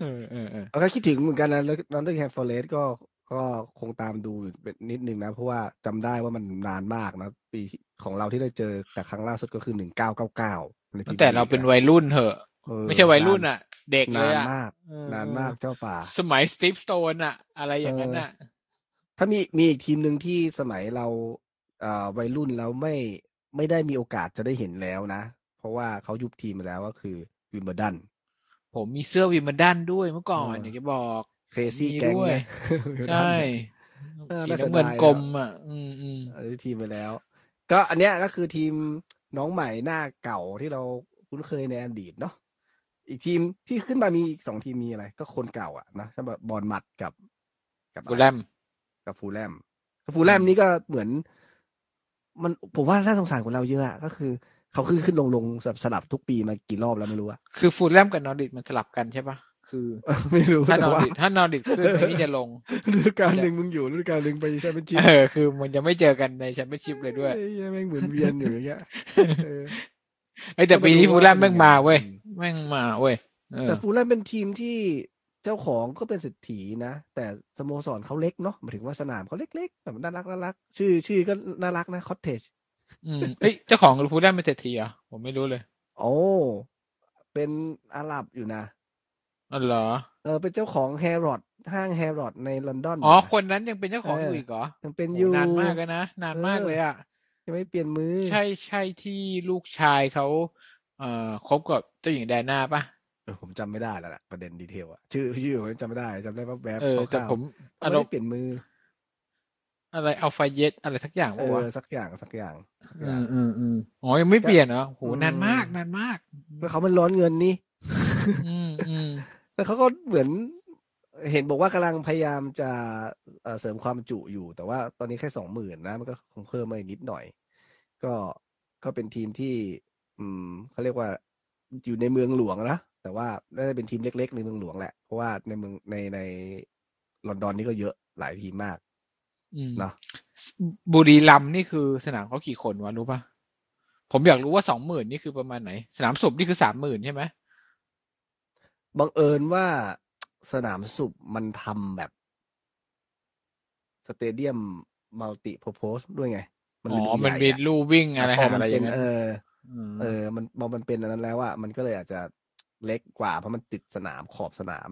เออเออเออแล้วก็คิดถึงเหมือนกันนะแล้ว Nottingham Forest ก็ก็คงตามดูอยู่เป็นนิดนึงนะ เพราะว่าจำได้ว่ามันนานมากนะ ปีของเราที่ได้เจอแต่ครั้งล่าสุดก็คือหนึ่งเก้าเก้าเก้าตั้งแต่เราเป็นวัยรุ่นเหอะ ไม่ใช่วัยรุ่นอะ เด็กเลนายนอะมากเออนานมากเจ้าป่า สมัย Steve Stone อะ อะไรอย่างนั้นอะถ้ามีมีอีกทีมหนึ่งที่สมัยเราเอ่อวัยรุ่นแล้วไม่ไม่ได้มีโอกาสจะได้เห็นแล้วนะ เพราะว่าเขายุบทีมไปแล้วก็คือวิมเบ l ร์ดันผมมีเสื้อวิมเบิลดันด้วยเมื่อก่อนเออออยากจะบอกเคซี่มีแก๊งด้วยนะใช่เออสีน่าเสียน้ำเงินดายกลอะมอะ อืมอืมเออทีมไปแล้ว ก็อันเนี้ยก็คือทีมน้องใหม่หน้าเก่าที่เราคุ้นเคยในอดีตเนาะอีกทีมที่ขึ้นมามีอีกสองทีมมีอะไร ก็คนเก่าอะนะใช่แบบบอลมัดกับ กับกูแลมกับฟูลแลมฟูลแลมนี่ก็เหมือน มันผมว่าน่าสงสารกว่าเราเยอะอะก็คือเขาขึ้นขึ้นลงลงสลับสลับทุกปีมากี่รอบแล้วไม่รู้อะคือฟูลแลมกับนอร์ดิตมันสลับกันใช่ปะคือไม่รู้ถ้านแต่อร์ว่าดิตถ้านอร์ดิตขึ้นไอ้นี่จะลงฤดูกาลหนึ่งมึงอยู่ฤดูกาลหนึ่งไปแชมเปี้ยนชิพเออคือมันจะไม่เจอกันในแชมเปี้ยนชิพเลยด้วยเอ้แม่งเหมือนเวียนอยู่อย่างเงี้ยเออไอ้ยแต่ก็ไม่ปีนี้รู้ฟูว่าลแลมเป็แม่นงยังไงมาเว้ยอืมแม่งมาเว้ยเออแต่ฟูลแลมเป็นทีมที่ เจ้าของก็เป็นเศรษฐีนะ แต่สโมสรเขาเล็กเนาะหมายถึงว่าสนามเขาเล็กๆแบบน่ารักน่ารักชื่อชื่อก็น่ารักนะคอตเทจอืมเอ้ยเจ้าของฟูลแลมเป็นเศรษฐีเหรอะผมไม่รู้เลย โอ้เป็นอาหรับอยู่นะอ๋อเหรอเออเป็นเจ้าของแฮร์รอดห้างแฮร์รอดในลอนดอนอ๋อนะคนนั้นยังเป็นเจ้าของเออออยู่อีกเหรอยังเป็นโหอยู่นานมากแล้วนะนานมากเออเลยอะยังไม่เปลี่ยนมือ ใช่ใช่ที่ลูกชายเขาเอ่อคบกับเจ้าหญิงแดน่าปะเออ ผมจำไม่ได้แล้วล่ะประเด็นดีเทลอะชื่อชื่อผมจำไม่ได้จำได้ว่าแบบเออแต่คร่าวๆผมเขาอาไม่รมได้ณ์เปลี่ยนมือ อะไรอัลฟาเยตอะไรสักอย่างเอปะวะอสักอย่างสักอย่างสักออืย่างมอืมอืมอ๋อยังไม่เปลี่ยนเหรอโหอืมนานมากนานมากเมื่อเขามันร้อนเงินนี่อืมอืมแล้วเขาก็เหมือน เห็นบอกว่ากำลังพยายามจะเอ่อเสริมความจุอยู่ แต่ว่าตอนนี้แค่สองหมื่นนะ มันก็คงเพิ่มมาอีกนิดหน่อย ก็ก็เป็นทีมที่ อืมเขาเรียกว่าอยู่ในเมืองหลวงนะ แต่ว่าน่าจะเป็นทีมเล็ก ๆ ในเมืองหลวงแหละ เพราะว่าในเมืองในในลอนดอนนี่ก็เยอะหลายทีมมากอืมเนาะบุรีรัมย์นี่คือสนามเขากี่คนวะรู้ปะผมอยากรู้ว่าสองหมื่นนี่คือประมาณไหน สนามสุบนี่คือสามหมื่นใช่ไหมบังเอิญว่าสนามสุบมันทำแบบ สเตเดียมมัลติ p u r p o s e ด้วยไงอ๋เลยอดูมันใหญ่มีอะลู่วิ่งอะไรพอหามันอะไรอเป็นย่างนั้นเออมเออ มันพอมันเป็นอันนั้นแล้วอะมันก็เลยอาจจะ เล็กกว่า เพราะมันติดสนามขอบสนาม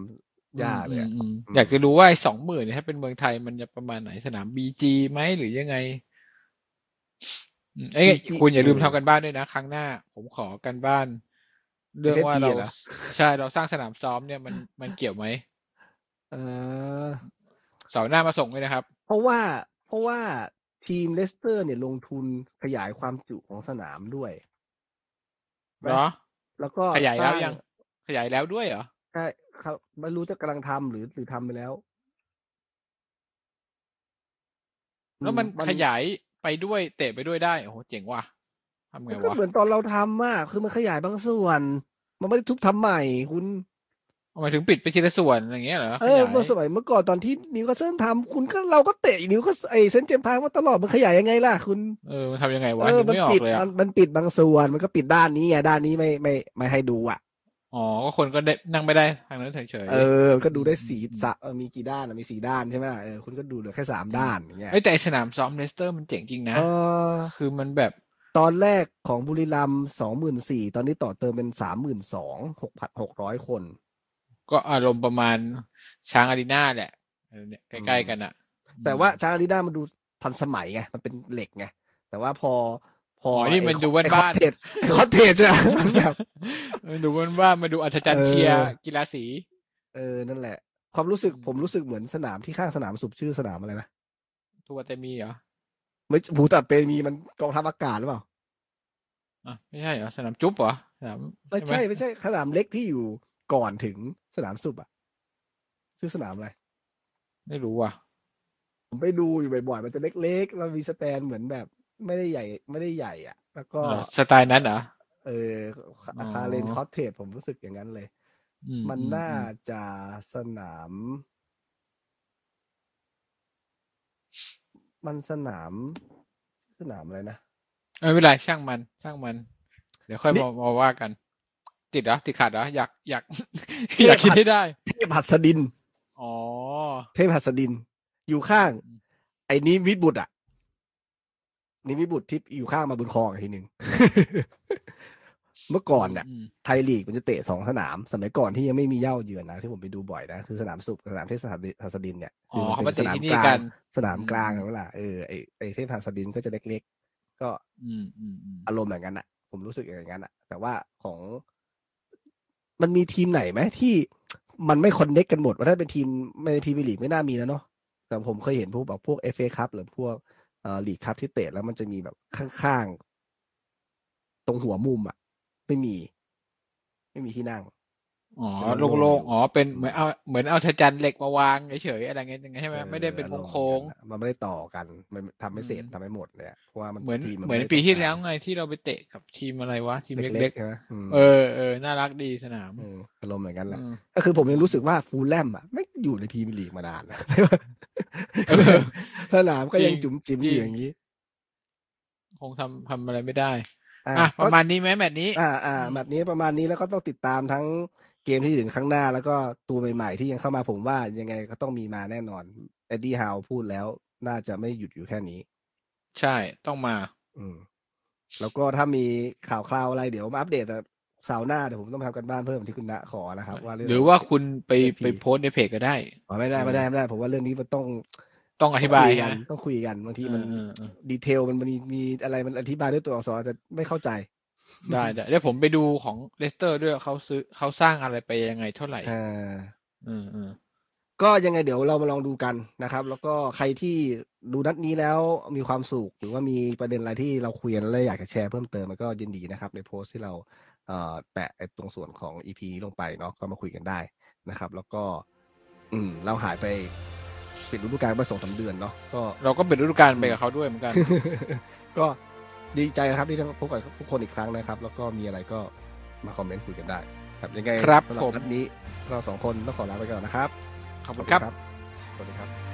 หญ้าเลยอะอืมอืมอืมอยากจะรู้ว่าไอ้สองหมื่นเนี่ยถ้าเป็นเมืองไทยมันจะประมาณไหนสนามบีจีไหมหรือยังไงอืมเอ้ยคุณอย่าลืมทำกันบ้านด้วยนะ ครั้งหน้า ผมขอกันบ้าน เรื่องว่าเรา FFP เหรอใช่เราสร้างสนามซ้อมเนี่ยมันมันเกี่ยวไหมเออเสาร์หน้ามาส่งเลยนะครับ เพราะว่าเพราะว่าทีมเลสเตอร์ เนี่ยลงทุนขยายความจุของสนามด้วยเหรอแล้วก็ขยายแล้วสร้ยัง ขยายแล้วด้วยเหรอใช่เขาไม่รู้จะกำลังทำหรือหรือทำไปแล้ว แล้วมันอืขยายไปด้วยเตะไปด้วยได้โอ้โหเจ๋งว่ะทำไงมันก็วะเหมือนตอนเราทำอะคือมันขยายบางส่วน มันไม่ได้ทุบทำใหม่คุณหมายถึงปิดไปทีละส่วนอะไรอย่างเงี้ยเหรอเอขยายเมื่อสมัยเมื่อก่อนตอนที่นิวคาสเซิลทำคุณก็เราก็เตะนิวคาสไอ้เซนต์เจมส์พาร์คมาตลอดมันขยายยังไงล่ะคุณเออมันทำยังไงวะเออนึกมันไม่ออปิกดเลยอะมันมันปิดบางส่วนมันก็ปิดด้านนี้ไงด้านนี้ไม่ไม่ไม่ให้ดูอะ อ๋อ ก็คนก็ได้นั่งไม่ได้ทางนั้นเฉยๆ เออ ก็ดูได้สีสะเออมีกี่ด้านอะมีสี่ด้านใช่ไหมเออ คุณก็ดูเหลือแค่สามด้านอย่างเงี้ยเอ้ยแต่ไอ้สนามซ้อมเลสเตอร์มันเจ๋งจริงนะเออคือมันแบบตอนแรกของบุรีรัมย์สองหมื่นสี่ ตอนนี้ต่อเติมเป็นสามหมื่นสองหกพันหกร้อยคน ก็อารมณ์ประมาณช้างอารีนาแหละเออเนี่ยใกล้ๆกันอะแต่ว่าชาอารีนามันดูทันสมัยไง มันเป็นเหล็กไง แต่ว่าพอพ ออ๋อนี่มันไอ้ดูไอ้บ้านๆคอเทจไอ้คอเทจอะมันแบบมันดูว่าว่ามาดูอัศจรรย์เชียร์เออกีฬาสี เออนั่นแหละ ความรู้สึกอืมผมรู้สึกเหมือนสนามที่ข้างสนามสุบชื่อสนามอะไรนะทัวร์เตมีเหรอไม่ผูตัดเปมีมันกองทัพอากาศหรือเปล่าอะไม่ใช่เหรอสนามจุ๊บเหรอสนามไม่หใช่ไม่ใช่สนามเล็กที่อยู่ก่อนถึงสนามศุภอะชื่อสนามอะไรไม่รู้ว่ะ ผมไปดูอยู่บ่อยๆ มันจะเล็กๆ แล้วมี stand เหมือนแบบ ไม่ได้ใหญ่ ไม่ได้ใหญ่ อะ แล้วก็เหรอสไตล์นั้นเหรอเอออ๋ออา Craven Cottage ผมรู้สึกอย่างนั้นเลยอืมันอืน่าอืมจะสนาม มันสนาม สนามอะไรนะเออไม่เป็นไรช่างมันช่างมัน เดี๋ยวค่อยนี่มามาว่ากัน ติดเหรอติดขัดเหรออยากอยากอยากคิดให้ได้ เทพหัสดิน อ๋อ เทพหัสดิน อยู่ข้างอืมไอ้นี้วิบุตรอะ นี่วิบุตรที่อยู่ข้างมาบุญคลองอีกทีหนึ่งเมื่อก่อนเนี่ยมไทยลีกมันจะเตะสองสนาม สมัยก่อนที่ยังไม่มีเหย้าเยือนนะที่ผมไปดูบ่อยนะคือสนามสุบกับสนามเทพหัสดินเนี่ยอ๋อคืเขามัมาสติดนามที่กนี่ลากังนสนามกลางอืมเวลาเออไอไอ้เทพหัสดินก็จะเล็กๆ ก็อืมอืมอืมอารมณ์อย่างนั้นอะ ผมรู้สึกอย่างนั้นอะ แต่ว่าของมันมีทีมไหนไหมที่มันไม่ connect กันหมดว่าถ้าเป็นทีมในพรีเมียร์ลีกไม่น่ามีแล้วเนาะแต่ผมเคยเห็นพวกแบบพวกเอฟเอคัพหรือพวก เอ่อลีกคัพที่เตะแล้วมันจะมีแบบข้างๆ ตรงหัวมุมอะ ไม่มี ไม่มีที่นั่ง อ๋อเป็นโล่งๆโล่งๆ อ๋อ เป็นเหมือนเอาเหมือนเอาอัฒจันทร์เหล็กมาวางเฉยๆอะไรเงี้ยใช่ไหมออไม่ได้เป็นอารมณ์โค้งอย่างนั้นอะมันไม่ได้ต่อกัน มันทำไม่เสร็จอืมทำไม่หมดเลยอะเพราะว่ามันๆเหมือนทีเหมือนไได้ปีที่ตรงกางแล้วไงที่เราไปเตะกับทีมอะไรวะทีมเล็เล็กกๆใช่ไหมอืมๆเออเออน่ารักดีสนามเอออารมณ์อย่างนั้นแหละอืมก็คือผมยังรู้สึกว่าฟูลแลมอะไม่อยู่ในพรีเมียร์ลีกมานานนะเออ สนามก็ยังจริจุ๋งมจิ๋มจริองยู่อย่างนี้ คงทำทำอะไรไม่ได้อะอะปก็ระมาณนี้ไหมแมตช์นี้ อ่าอ่าอืมแบบนี้ประมาณนี้แล้วก็ต้องติดตามทั้งเกมที่ถึงข้างหน้า แล้วก็ตัวใหม่ๆ ที่ยังเข้ามาผมว่ายังไงก็ต้องมีมาแน่นอนเอ็ดดี้ฮาวพูดแล้ว น่าจะไม่หยุดอยู่แค่นี้ ใช่ต้องมา อืม แล้วก็ถ้ามีข่าวคราวอะไรเดี๋ยวมาอัปเดตแต่เสาร์หน้าเดี๋ยวผมต้องทำการบ้านเพิ่มที่คุณณขอนะครับ ว่าเรื่องหรือว่าคุณไปเอพีไปโพสต์ในเพจก็ได้อ๋อไม่ได้ไม่ได้ไม่ได้ ผมว่าเรื่องนี้มันต้องต้องอธิบายคุยกันนะต้องคุยกันบางทีมันเออเออเออ detail มันมีมีอะไรมันอธิบายด้วยตัวอักษรอาจจะไม่เข้าใจ ได้ได้เดี๋ยวผมไปดูของเลสเตอร์ด้วยเขาซื้อเขาสร้างอะไรไปยังไงเท่าไหร่อ่าอืมอืมก็ยังไงเดี๋ยวเรามาลองดูกันนะครับ แล้วก็ใครที่ดูนัดนี้แล้วมีความสุขหรือว่ามีประเด็นอะไรที่เราคุยกันแล้วอยากจะแชร์เพิ่มเติมมันก็ยินดีนะครับ ในโพสต์ที่เราเอ่อ แปะไอ้ตรงส่วนของ EP นี้ลงไปเนาะก็มาคุยกันได้นะครับ แล้วก็ อืม เราหายไปปิดฤดูกาลไปสองสามเดือนเนาะก็เราก็เป็นฤดูกาลไปกับเขาด้วยเหมือนกัน ก็ดีใจครับที่ได้พบกับทุกคนอีกครั้งนะครับ แล้วก็มีอะไรก็มาคอมเมนต์คุยกันได้ ครับยังไงครับสำหรัผบมนัดนี้เราสองคนต้องขอลาไปก่อนนะครับขอบคุณครับสวัสดีครับ